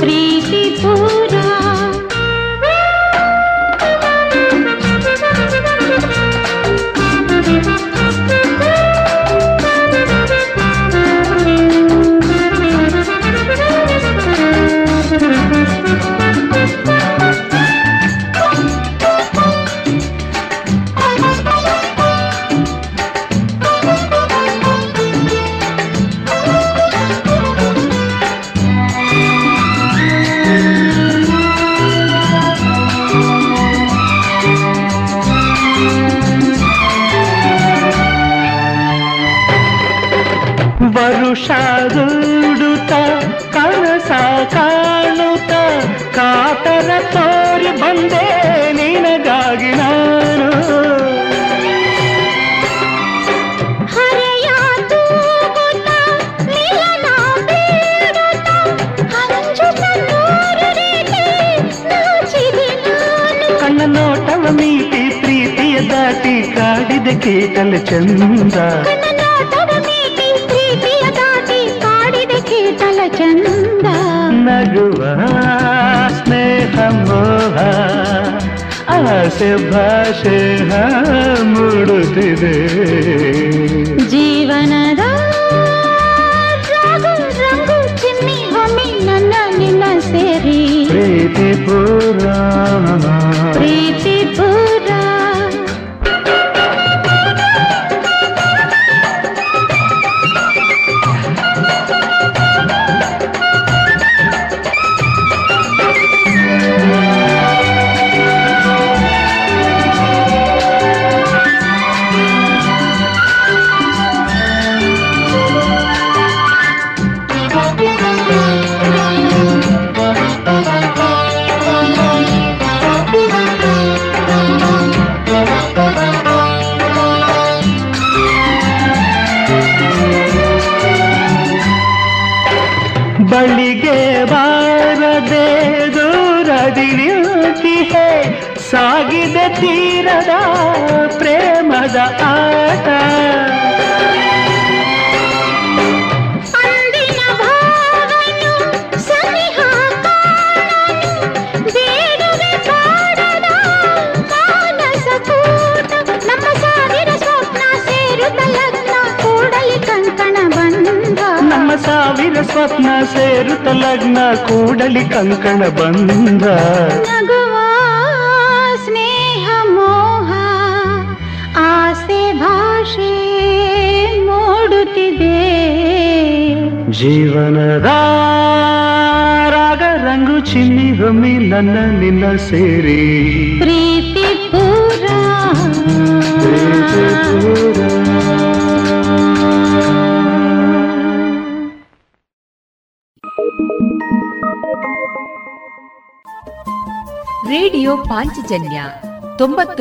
Speaker 3: प्रीति भू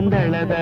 Speaker 3: ಪಂದಳದ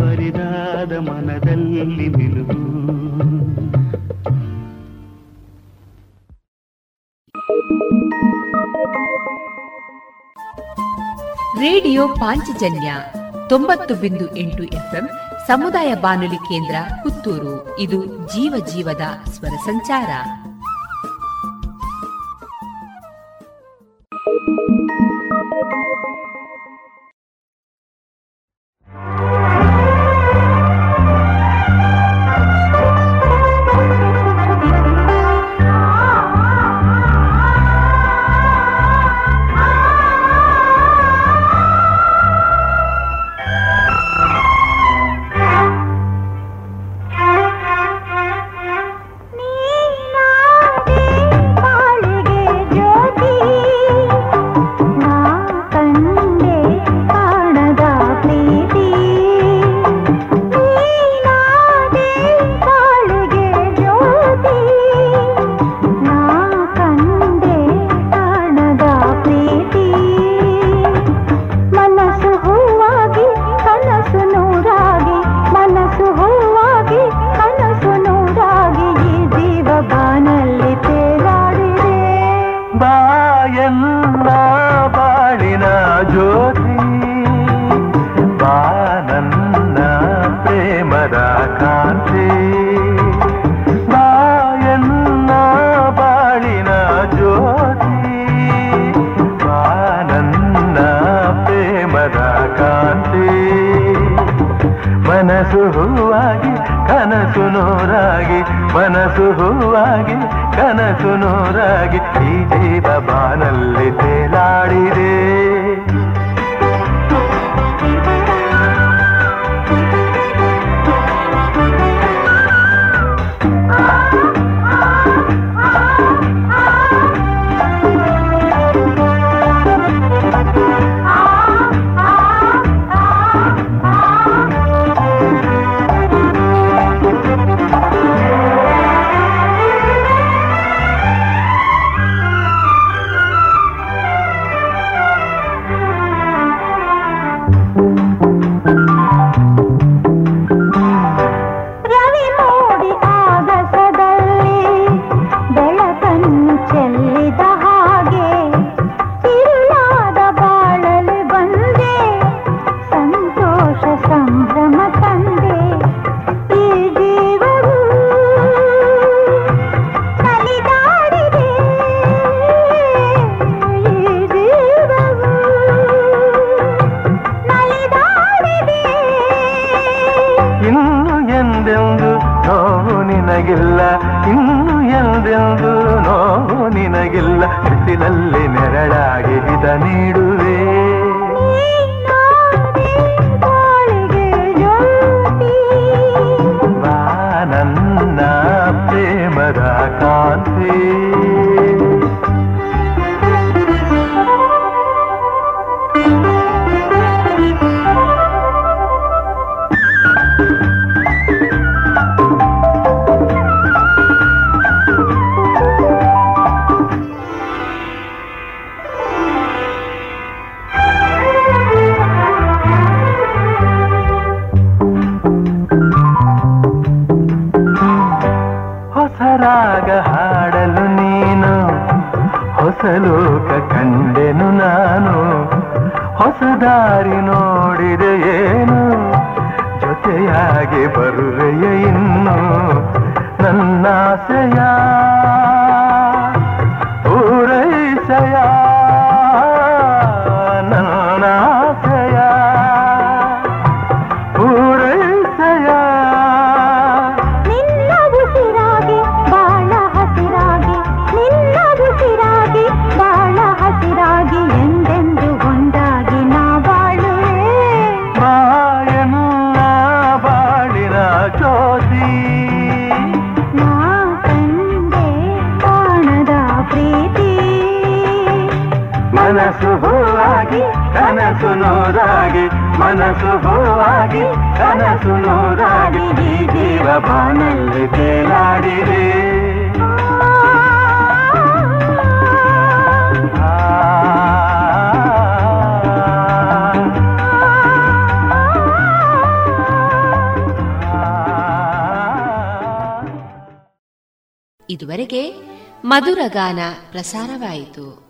Speaker 3: ಬರಿದಾದ ಮನದಲ್ಲಿ
Speaker 15: ನಿಲುವು
Speaker 3: ರೇಡಿಯೋ ಪಾಂಚಜನ್ಯ ತೊಂಬತ್ತು ಬಿಂದು ಎಂಟು ಎಫ್ಎಂ ಸಮುದಾಯ ಬಾನುಲಿ ಕೇಂದ್ರ ಪುತ್ತೂರು. ಇದು ಜೀವ ಜೀವದ ಸ್ವರ ಸಂಚಾರ.
Speaker 16: ರಾಗ ಹಾಡಲು ನೀನು, ಹೊಸ ಲೋಕ ಕಂಡೆನು ನಾನು, ಹೊಸ ದಾರಿ ನೋಡಿದೆ ಏನು, ಜೊತೆಯಾಗಿ ಬರುವೆಯ ಇನ್ನು ನನ್ನಾಸೆಯ ಮನಸ್ಸು ಹೂವಾಗಿ ಕನಸು ನೂರಾಗಿ ಈ ಜೀವ ಬಾನಲ್ಲಿ ತೇಲಾಡಿದೆ
Speaker 8: ಇದುವರೆಗೆ ಮಧುರ ಗಾನ ಪ್ರಸಾರವಾಯಿತು.